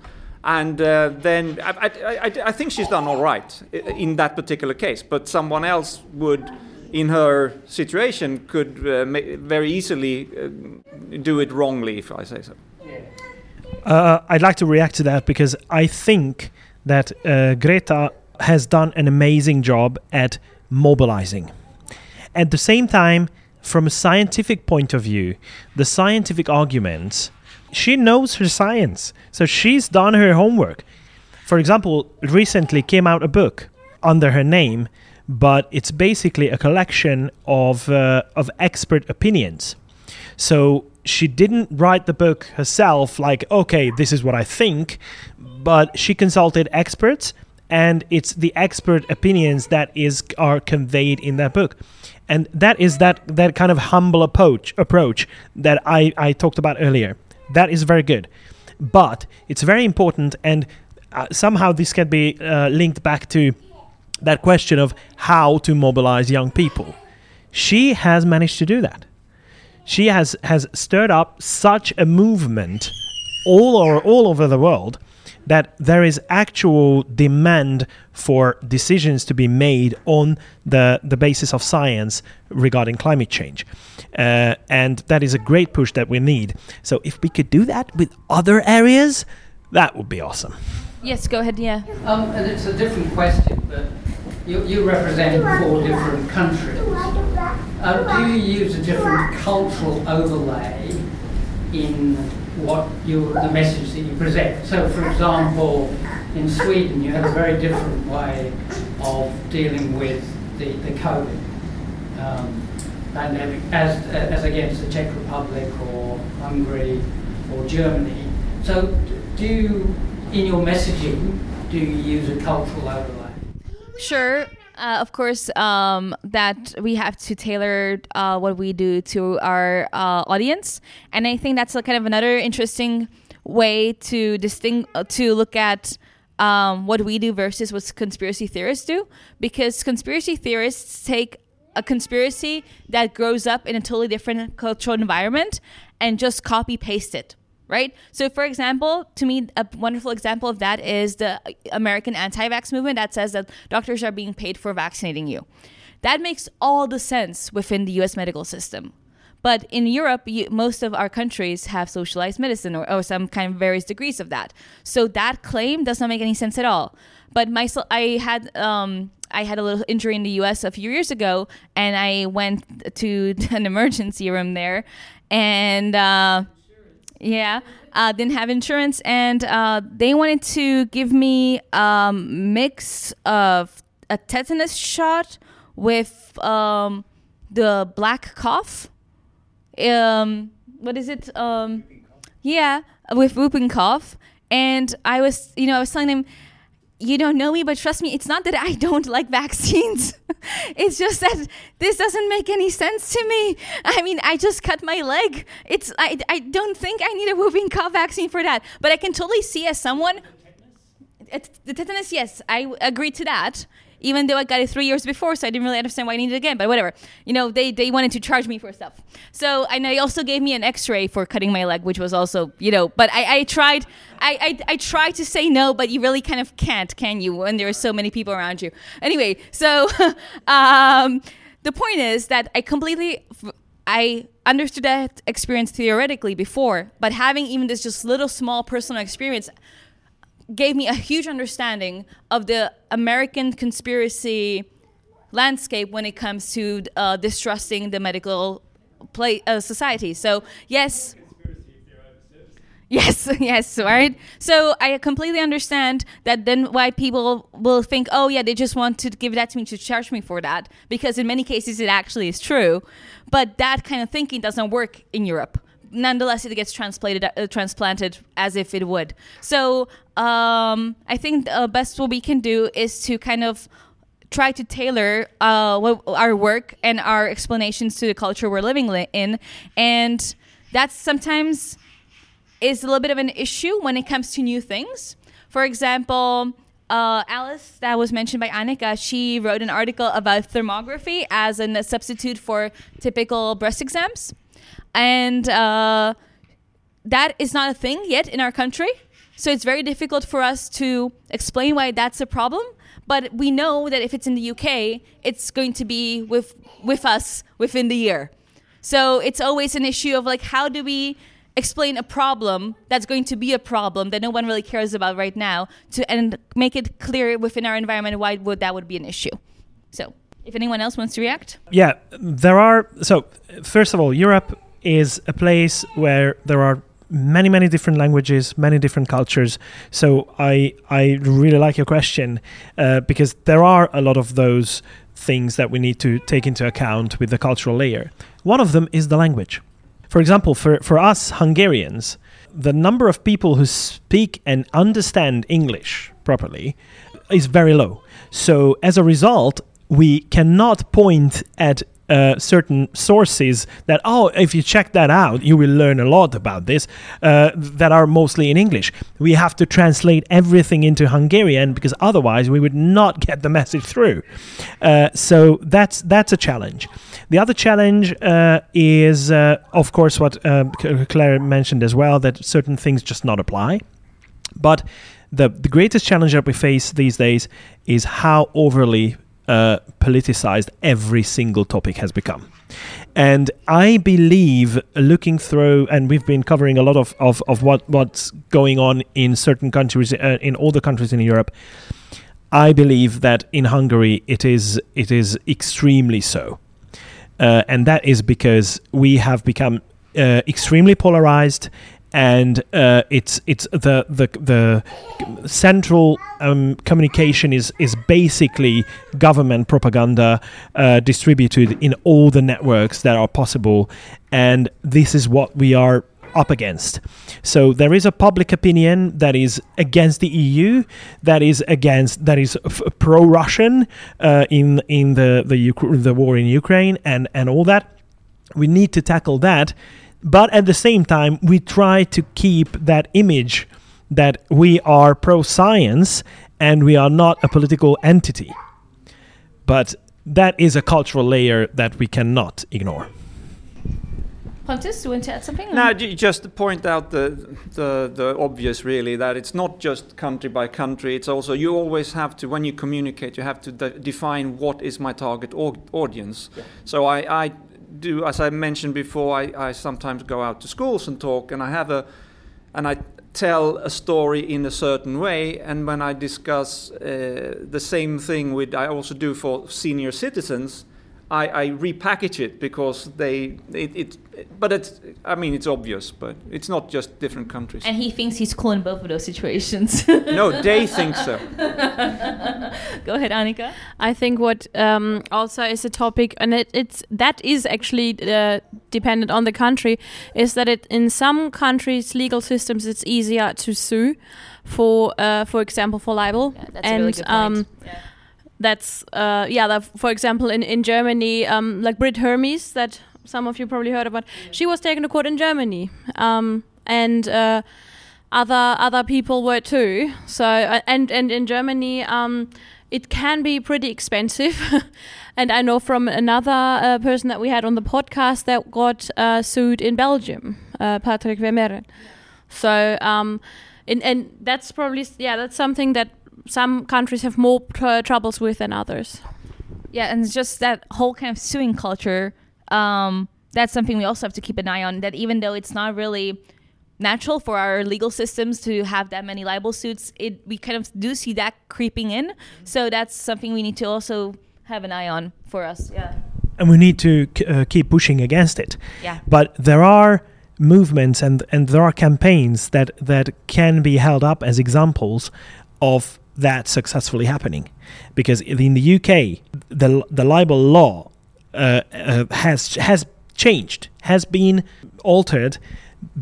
And uh, then I, I, I, I think she's done all right in that particular case, but someone else would in her situation could uh, very easily uh, do it wrongly, if I say so. Uh, I'd like to react to that because I think that uh, Greta has done an amazing job at mobilizing. At the same time, from a scientific point of view, the scientific arguments, she knows her science. So she's done her homework. For example, recently came out a book under her name, but it's basically a collection of, uh, of expert opinions. So she didn't write the book herself, like, okay, this is what I think, but she consulted experts, and it's the expert opinions that is are conveyed in that book. And that is that that kind of humble approach approach that I, I talked about earlier. That is very good. But it's very important, and uh, somehow this can be uh, linked back to that question of how to mobilize young people. She has managed to do that she has has stirred up such a movement all over all over the world that there is actual demand for decisions to be made on the, the basis of science regarding climate change. Uh, and that is a great push that we need. So, if we could do that with other areas, that would be awesome. Yes, go ahead, yeah. Um, and it's a different question, but you, you represent four different countries. Uh, do you use a different cultural overlay in what you, the message that you present? So, for example, in Sweden, you have a very different way of dealing with the, the COVID um, as, as against the Czech Republic or Hungary or Germany. So, do you, in your messaging, do you use a cultural overlay? Sure. Uh, of course, um, that we have to tailor uh, what we do to our uh, audience, and I think that's a kind of another interesting way to distinct uh, to look at um, what we do versus what conspiracy theorists do, because conspiracy theorists take a conspiracy that grows up in a totally different cultural environment and just copy paste it right? So, for example, to me, a wonderful example of that is the American anti vax movement that says that doctors are being paid for vaccinating you. That makes all the sense within the US medical system. But in Europe, you, most of our countries have socialized medicine or, or, some kind of various degrees of that. So that claim does not make any sense at all. But my, I had um, I had a little injury in the U.S. a few years ago, and I went to *laughs* an emergency room there, and uh, yeah, uh, didn't have insurance, and uh, they wanted to give me a um, mix of a tetanus shot with um, the black cough. Um, what is it? Um, yeah, with whooping cough. And I was, you know, I was telling them, you don't know me, but trust me, it's not that I *laughs* don't like vaccines. *laughs* it's just that this doesn't make any sense to me. I mean, I just cut my leg. It's I, I don't think I need a whooping cough vaccine for that. But I can totally see as someone the tetanus, yes, I agree to that even though I got it three years before, so I didn't really understand why I needed it again. But whatever, you know, they they wanted to charge me for stuff. So and they also gave me an X-ray for cutting my leg, which was also, you know, but I, I tried, I, I I tried to say no, but you really kind of can't, can you? When there are so many people around you. Anyway, so *laughs* um, the point is that I completely. I understood that experience theoretically before, but having even this just little small personal experience gave me a huge understanding of the American conspiracy landscape when it comes to uh, distrusting the medical play, uh, society. So yes, Yes, *laughs* yes, right. So I completely understand that then why people will think, oh yeah, they just want to give that to me to charge me for that, because in many cases it actually is true. But that kind of thinking doesn't work in Europe. Nonetheless, it gets translated, uh, transplanted as if it would. So um, I think the best what we can do is to kind of try to tailor uh, our work and our explanations to the culture we're living li- in, and that's sometimes is a little bit of an issue when it comes to new things. For example, uh, Alice, that was mentioned by Annika, she wrote an article about thermography as a substitute for typical breast exams. And uh, that is not a thing yet in our country. So it's very difficult for us to explain why that's a problem. But we know that if it's in the UK, it's going to be with, with us within the year. So it's always an issue of like, how do we explain a problem that's going to be a problem that no one really cares about right now to and make it clear within our environment why would that would be an issue so if anyone else wants to react Yeah, there are. So, first of all, Europe is a place where there are many, many different languages, many different cultures. So, I I really like your question uh, because there are a lot of those things that we need to take into account with the cultural layer. One of them is the language. For example, for, for us Hungarians, the number of people who speak and understand English properly is very low. So, as a result, we cannot point at uh, certain sources that, oh, if you check that out, you will learn a lot about this, uh, that are mostly in English. We have to translate everything into Hungarian because otherwise we would not *laughs* get the message through. Uh, so that's that's a challenge. The other challenge uh, is, uh, of course, what Claire mentioned as well, that certain things just not apply. But the, the greatest challenge that we face these days is how overly uh, politicized every single topic has become. And I believe looking through, and we've been covering a lot of, of, of what, what's going on in certain countries, uh, in all the countries in Europe. I believe that in Hungary it is it is extremely so, uh, and that is because we have become uh, extremely polarized, and uh, it's it's the the the central um, communication is is basically government propaganda uh, distributed in all the networks that are possible, and this is what we are up against. So there is a public opinion that is against the EU, that is against that is f- pro-Russian uh, in in the the the war in Ukraine and and all that. We need to tackle that, but at the same time, we try to keep that image that we are pro-science and we are not a political entity. But that is a cultural layer that we cannot ignore. Pontus, you want to add something? No, just to point out the, the the obvious, really, that it's not just country by country. It's also you always have to, when you communicate, you have to de- define what is my target au- audience. So I, I do, as I mentioned before, I, I sometimes go out to schools and talk, and I have a, and I tell a story in a certain way, and when I discuss uh, the same thing with, I also do for senior citizens. I, I repackage it because they it, it but it's I mean it's obvious but it's not just different countries. And he thinks he's cool in both of those situations. No, they think so. *laughs* Go ahead, Annika. I think what um, also is a topic, and it, it's that is actually uh, dependent on the country, is that it in some countries legal systems it's easier to sue for, uh, for example, for libel, that's a and really good point. That's uh, yeah. That, for example, in in Germany, um, like Britt Hermes, that some of you probably heard about, she was taken to court in Germany, um, and. Uh, other other people were too. So uh, and and in Germany, um, it can be pretty expensive. *laughs* and I know from another uh, person that we had on the podcast that got uh, sued in Belgium, uh, Patrick Vermeeren. So um, in, and that's probably yeah, that's something that some countries have more tr- troubles with than others. Yeah, and it's just that whole kind of suing culture. Um, that's something we also have to keep an eye on. That even though it's not really natural for our legal systems to have that many libel suits, it we kind of do see that creeping in. So that's something we need to also have an eye on for us. Yeah. and we need to k- uh, keep pushing against it. Yeah. But there are movements and and there are campaigns that that can be held up as examples of that successfully happening. Because in the UK the the libel law uh, uh, has has changed has been altered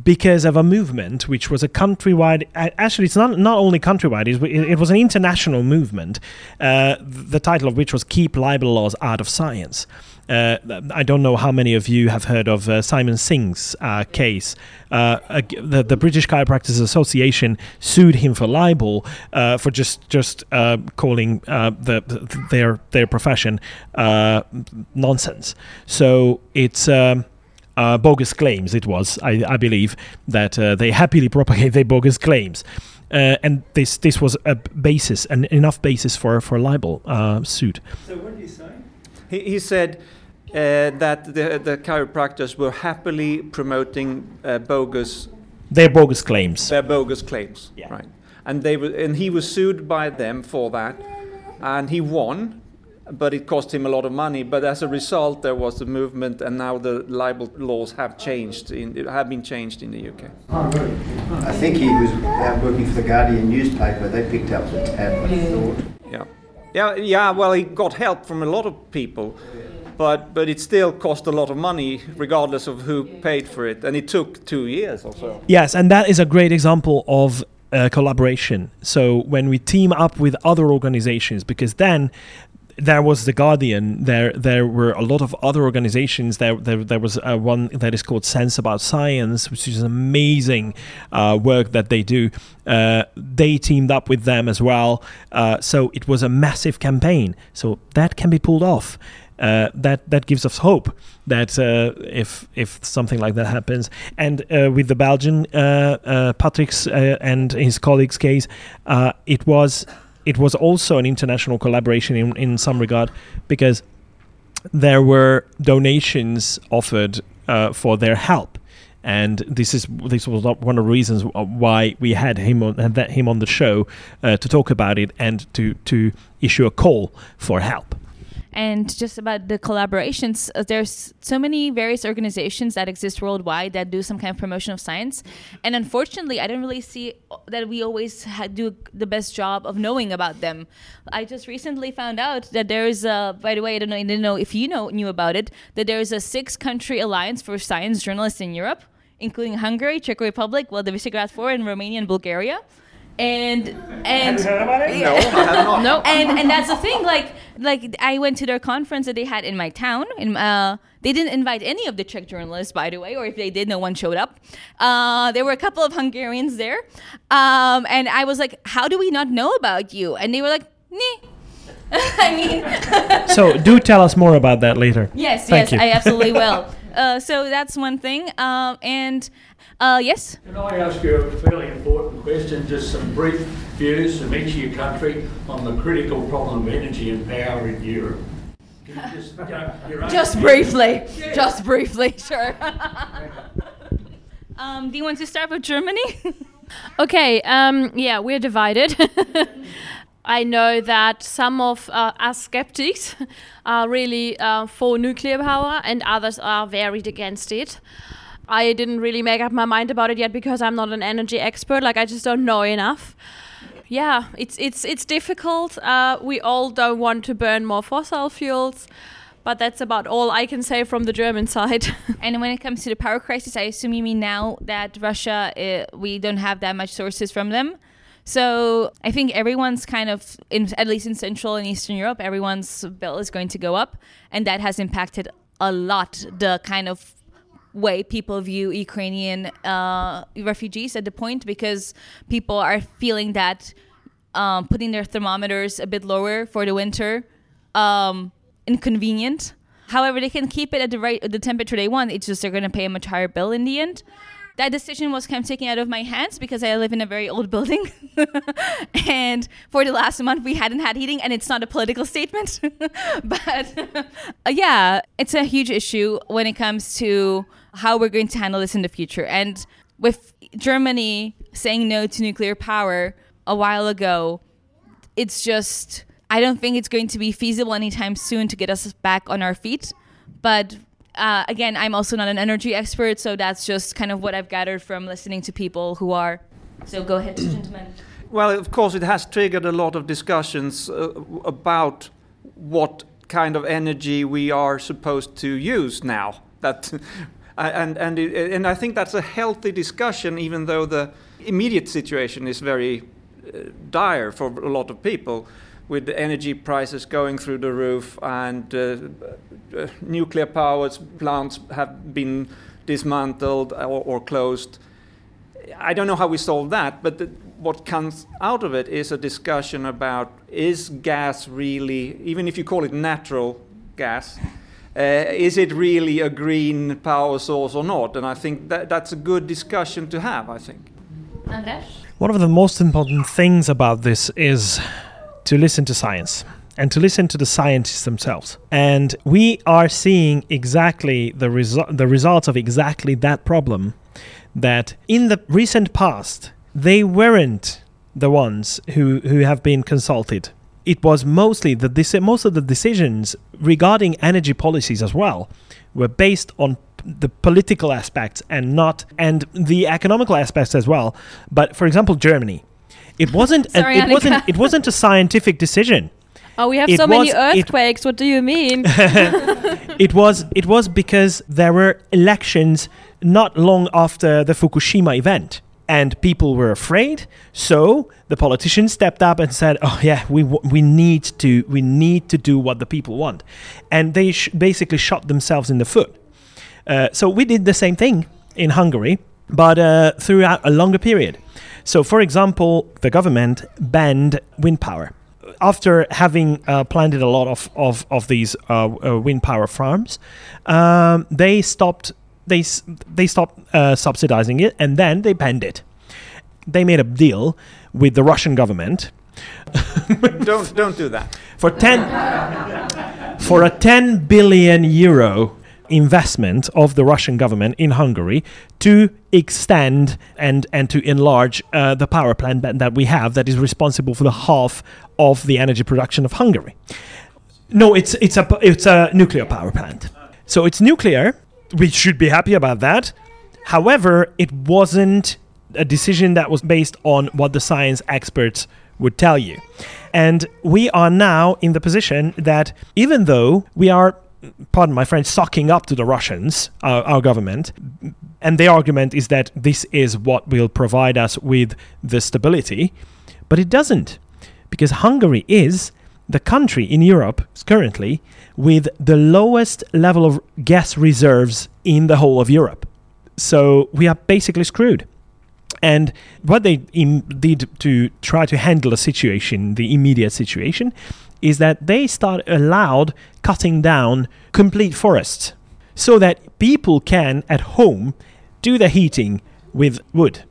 because of a movement which was a countrywide actually it's not not only countrywide it, it was an international movement uh, the title of which was keep libel laws out of science uh, I don't know how many of you have heard of uh, Simon Singh's uh, case. Uh, the, the British Chiropractors Association sued him for libel uh, for just just uh, calling the, the, their their profession nonsense. So it's. Um, bogus claims. It was, I, I believe, that they happily propagate their bogus claims. Uh, and this this was a basis, an enough basis for for libel uh, suit. So what did he say? He, he said uh, that the the chiropractors were happily promoting uh, bogus. Their bogus claims. Their bogus claims. Yeah. Right. And they were, and he was sued by them for that, and he won but it cost him a lot of money. But as a result, there was a movement, and now the libel laws have changed. In, have been changed in the UK. I think he was uh, working for the Guardian newspaper. They picked up the tab. Yeah, yeah. Well, he got help from a lot of people. But, but it still cost a lot of money, regardless of who paid for it, and it took two years or so. Yes, and that is a great example of uh, collaboration. So when we team up with other organizations, because then there was the Guardian. There, there were a lot of other organizations. There, there, there was uh, one that is called Sense About Science, which is amazing uh, work that they do. Uh, they teamed up with them as well. Uh, so it was a massive campaign. So that can be pulled off. Uh, that that gives us hope that uh, if if something like that happens, and with the Belgian Patrick's and his colleagues' case, it was it was also an international collaboration in, in some regard because there were donations offered uh, for their help. And this is this was one of the reasons why we had him on had him on the show uh, to talk about it and to to issue a call for help and just about the collaborations. Uh, there's so many various organizations that exist worldwide that do some kind of promotion of science, and unfortunately, I don't really see that we always do the best job of knowing about them. I just recently found out that there is a. By the way, I don't know, I didn't know if you know knew about it. That there is a six-country alliance for science journalists in Europe, including Hungary, Czech Republic, well, the Visegrad Four, and Romania and Bulgaria and and have you heard about it? No, I have *laughs* not. no, *laughs* and and that's the thing. Like like I went to their conference that they had in my town. In uh, they didn't invite any of the Czech journalists, by the way, or if they did, no one showed up. Uh, there were a couple of Hungarians there, um, and I was like, "How do we not know about you?" And they were like, "Nee." *laughs* I mean, so do tell us more about that later. Yes, Thank yes, you. I absolutely will. Uh, so that's one thing. Um, and uh, yes. Can I ask you a fairly important question? Just some brief views from each of your country on the critical problem of energy and power in Europe. Just, just briefly, just briefly, sure. um, do you want to start with Germany? *laughs* okay, um, yeah, we're divided. *laughs* I know that some of uh, us skeptics *laughs* are really uh, for nuclear power and others are very against it. I didn't really make up my mind about it yet because I'm not an energy expert. Like I just don't know enough. Yeah, it's it's it's difficult. Uh, we all don't want to burn more fossil fuels, but that's about all I can say from the German *laughs* side. and when it comes to the power crisis, I assume you mean now that Russia, uh, we don't have that much sources from them. So I think everyone's kind of, in, at least in Central and Eastern Europe, everyone's bill is going to go up, and that has impacted a lot the kind of way people view Ukrainian uh, refugees at the point because people are feeling that um, putting their thermometers a bit lower for the winter um, inconvenient. However, they can keep it at the right the temperature they want. It's just they're going to pay a much higher bill in the end. That decision was kind of taken out of my hands because I live in a very old building, *laughs* and for the last month we hadn't had heating, and it's not a political statement, *laughs* but *laughs* uh, yeah, it's a huge issue when it comes to how we're going to handle this in the future. And with Germany saying no to nuclear power a while ago, it's just, I don't think it's going to be feasible anytime soon to get us back on our feet. But uh, again, I'm also not an energy expert, so that's just kind of what I've gathered from listening to people who are. So go ahead, *clears throat* gentlemen. Well, of course, it has triggered a lot of discussions uh, about what kind of energy we are supposed to use now. That, and and and I think that's a healthy discussion, even though the immediate situation is very uh, dire for a lot of people, with the energy prices going through the roof and uh, uh, nuclear power plants have been dismantled or, or closed. I don't know how we solve that, but the, what comes out of it is a discussion about is gas really, even if you call it natural gas, uh, is it really a green power source or not? And I think that, that's a good discussion to have, I think. Andras? One of the most important things about this is to listen to science and to listen to the scientists themselves. And we are seeing exactly the, resu- the results of exactly that problem that in the recent past, they weren't the ones who, who have been consulted. It was mostly the most of the decisions regarding energy policies as well were based on the political aspects and not and the economical aspects as well. But for example, Germany, it wasn't a, Sorry, it wasn't it wasn't a scientific decision. Oh, we have It so many was- it- earthquakes. what do you mean? *laughs* *laughs* it was it was because there were elections not long after the Fukushima event and people were afraid. So the politicians stepped up and said oh yeah we we need to we need to do what the people want. And they sh- basically shot themselves in the foot. Uh, so we did the same thing in Hungary but uh, throughout a longer period. So for example the government banned wind power. After having uh, planted a lot of of, of these uh, uh, wind power farms, um, they stopped they they stopped uh, subsidizing it, and then they banned it. They made a deal with the Russian government *laughs* don't don't do that. for ten for a ten billion euro investment of the Russian government in Hungary to extend and and to enlarge uh, the power plant that, that we have that is responsible for the half of the energy production of Hungary. No, it's it's a it's a nuclear power plant. So it's nuclear. We should be happy about that. However, it wasn't a decision that was based on what the science experts would tell you. And we are now in the position that even though we are, pardon my French, sucking up to the Russians, our, our government, and their argument is that this is what will provide us with the stability, but it doesn't. Because Hungary is the country in Europe is currently with the lowest level of gas reserves in the whole of Europe. So we are basically screwed. And what they Im- did to try to handle the situation, the immediate situation, is that they start allowed cutting down complete forests so that people can at home do the heating with wood.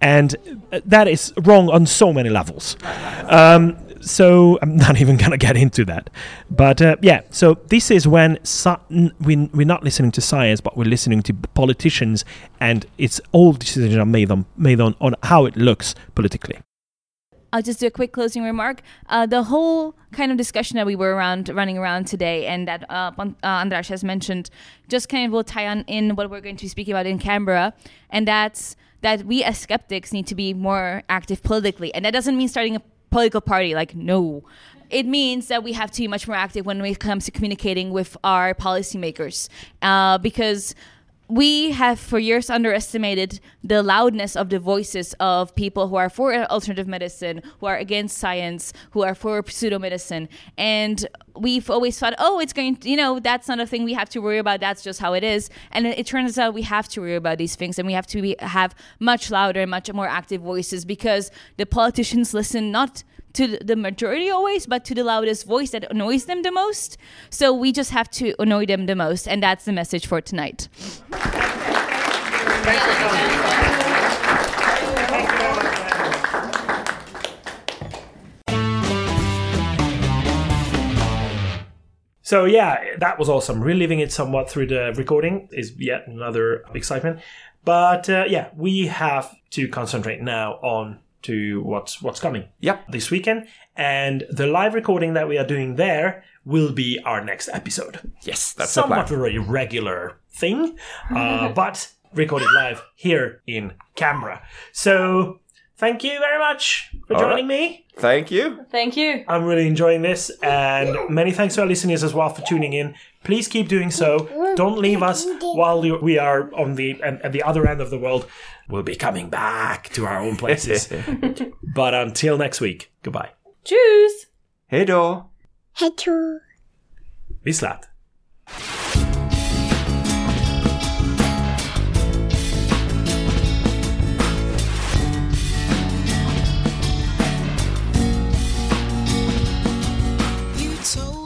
And uh, that is wrong on so many levels. Um, so I'm not even going to get into that. But uh, yeah, so this is when we, we're not listening to science, but we're listening to politicians, and it's all decisions are made on made on, on how it looks politically. I'll just do a quick closing remark. Uh, the whole kind of discussion that we were around, running around today, and that uh, uh, Andras has mentioned, just kind of will tie on in what we're going to be speaking about in Canberra, and that's that we as skeptics need to be more active politically, and that doesn't mean starting a political party. Like no, it means that we have to be much more active when it comes to communicating with our policymakers, uh, because we have for years underestimated the loudness of the voices of people who are for alternative medicine, who are against science, who are for pseudomedicine. And we've always thought, oh, it's going to, you know, that's not a thing we have to worry about. That's just how it is. And it, turns out we have to worry about these things and we have to be, have much louder and much more active voices because the politicians *laughs* listen not to the majority always, but to the loudest voice that annoys them the most. So we just have to annoy them the most. And that's the message for tonight. So yeah, that was awesome. Reliving it somewhat through the recording is yet another excitement. But uh, yeah, we have to concentrate now on to what's what's coming. Yep. This weekend, and the live recording that we are doing there will be our next episode. Yes, that's somewhat of a regular thing, uh, *laughs* but recorded live here in Canberra. So thank you very much for All joining right. me. Thank you. Thank you. I'm really enjoying this, and many thanks to our listeners as well for tuning in. Please keep doing so. Don't leave us while you- we are on the at at the other end of the world. We'll be coming back to our own places. *laughs* but until next week, goodbye. Tschüss. Hej då. Hej då. Vislat.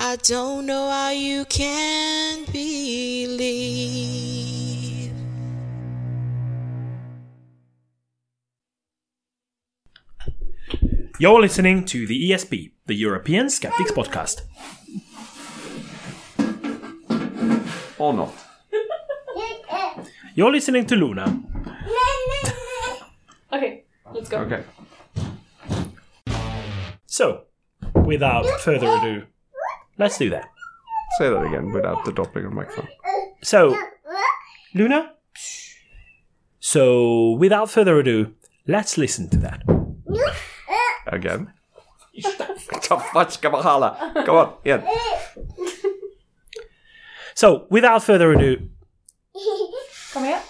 I don't know how you can believe. You're listening to the ESP, the European Skeptics Podcast. Or not. You're listening to Luna. Okay, let's go. Okay. So, without further ado, let's do that. Say that again without the dropping of microphone. So, Luna? So, without further ado, let's listen to that. Again. Ta fart ska man. Come on, igen. So, without further ado, Kom igen.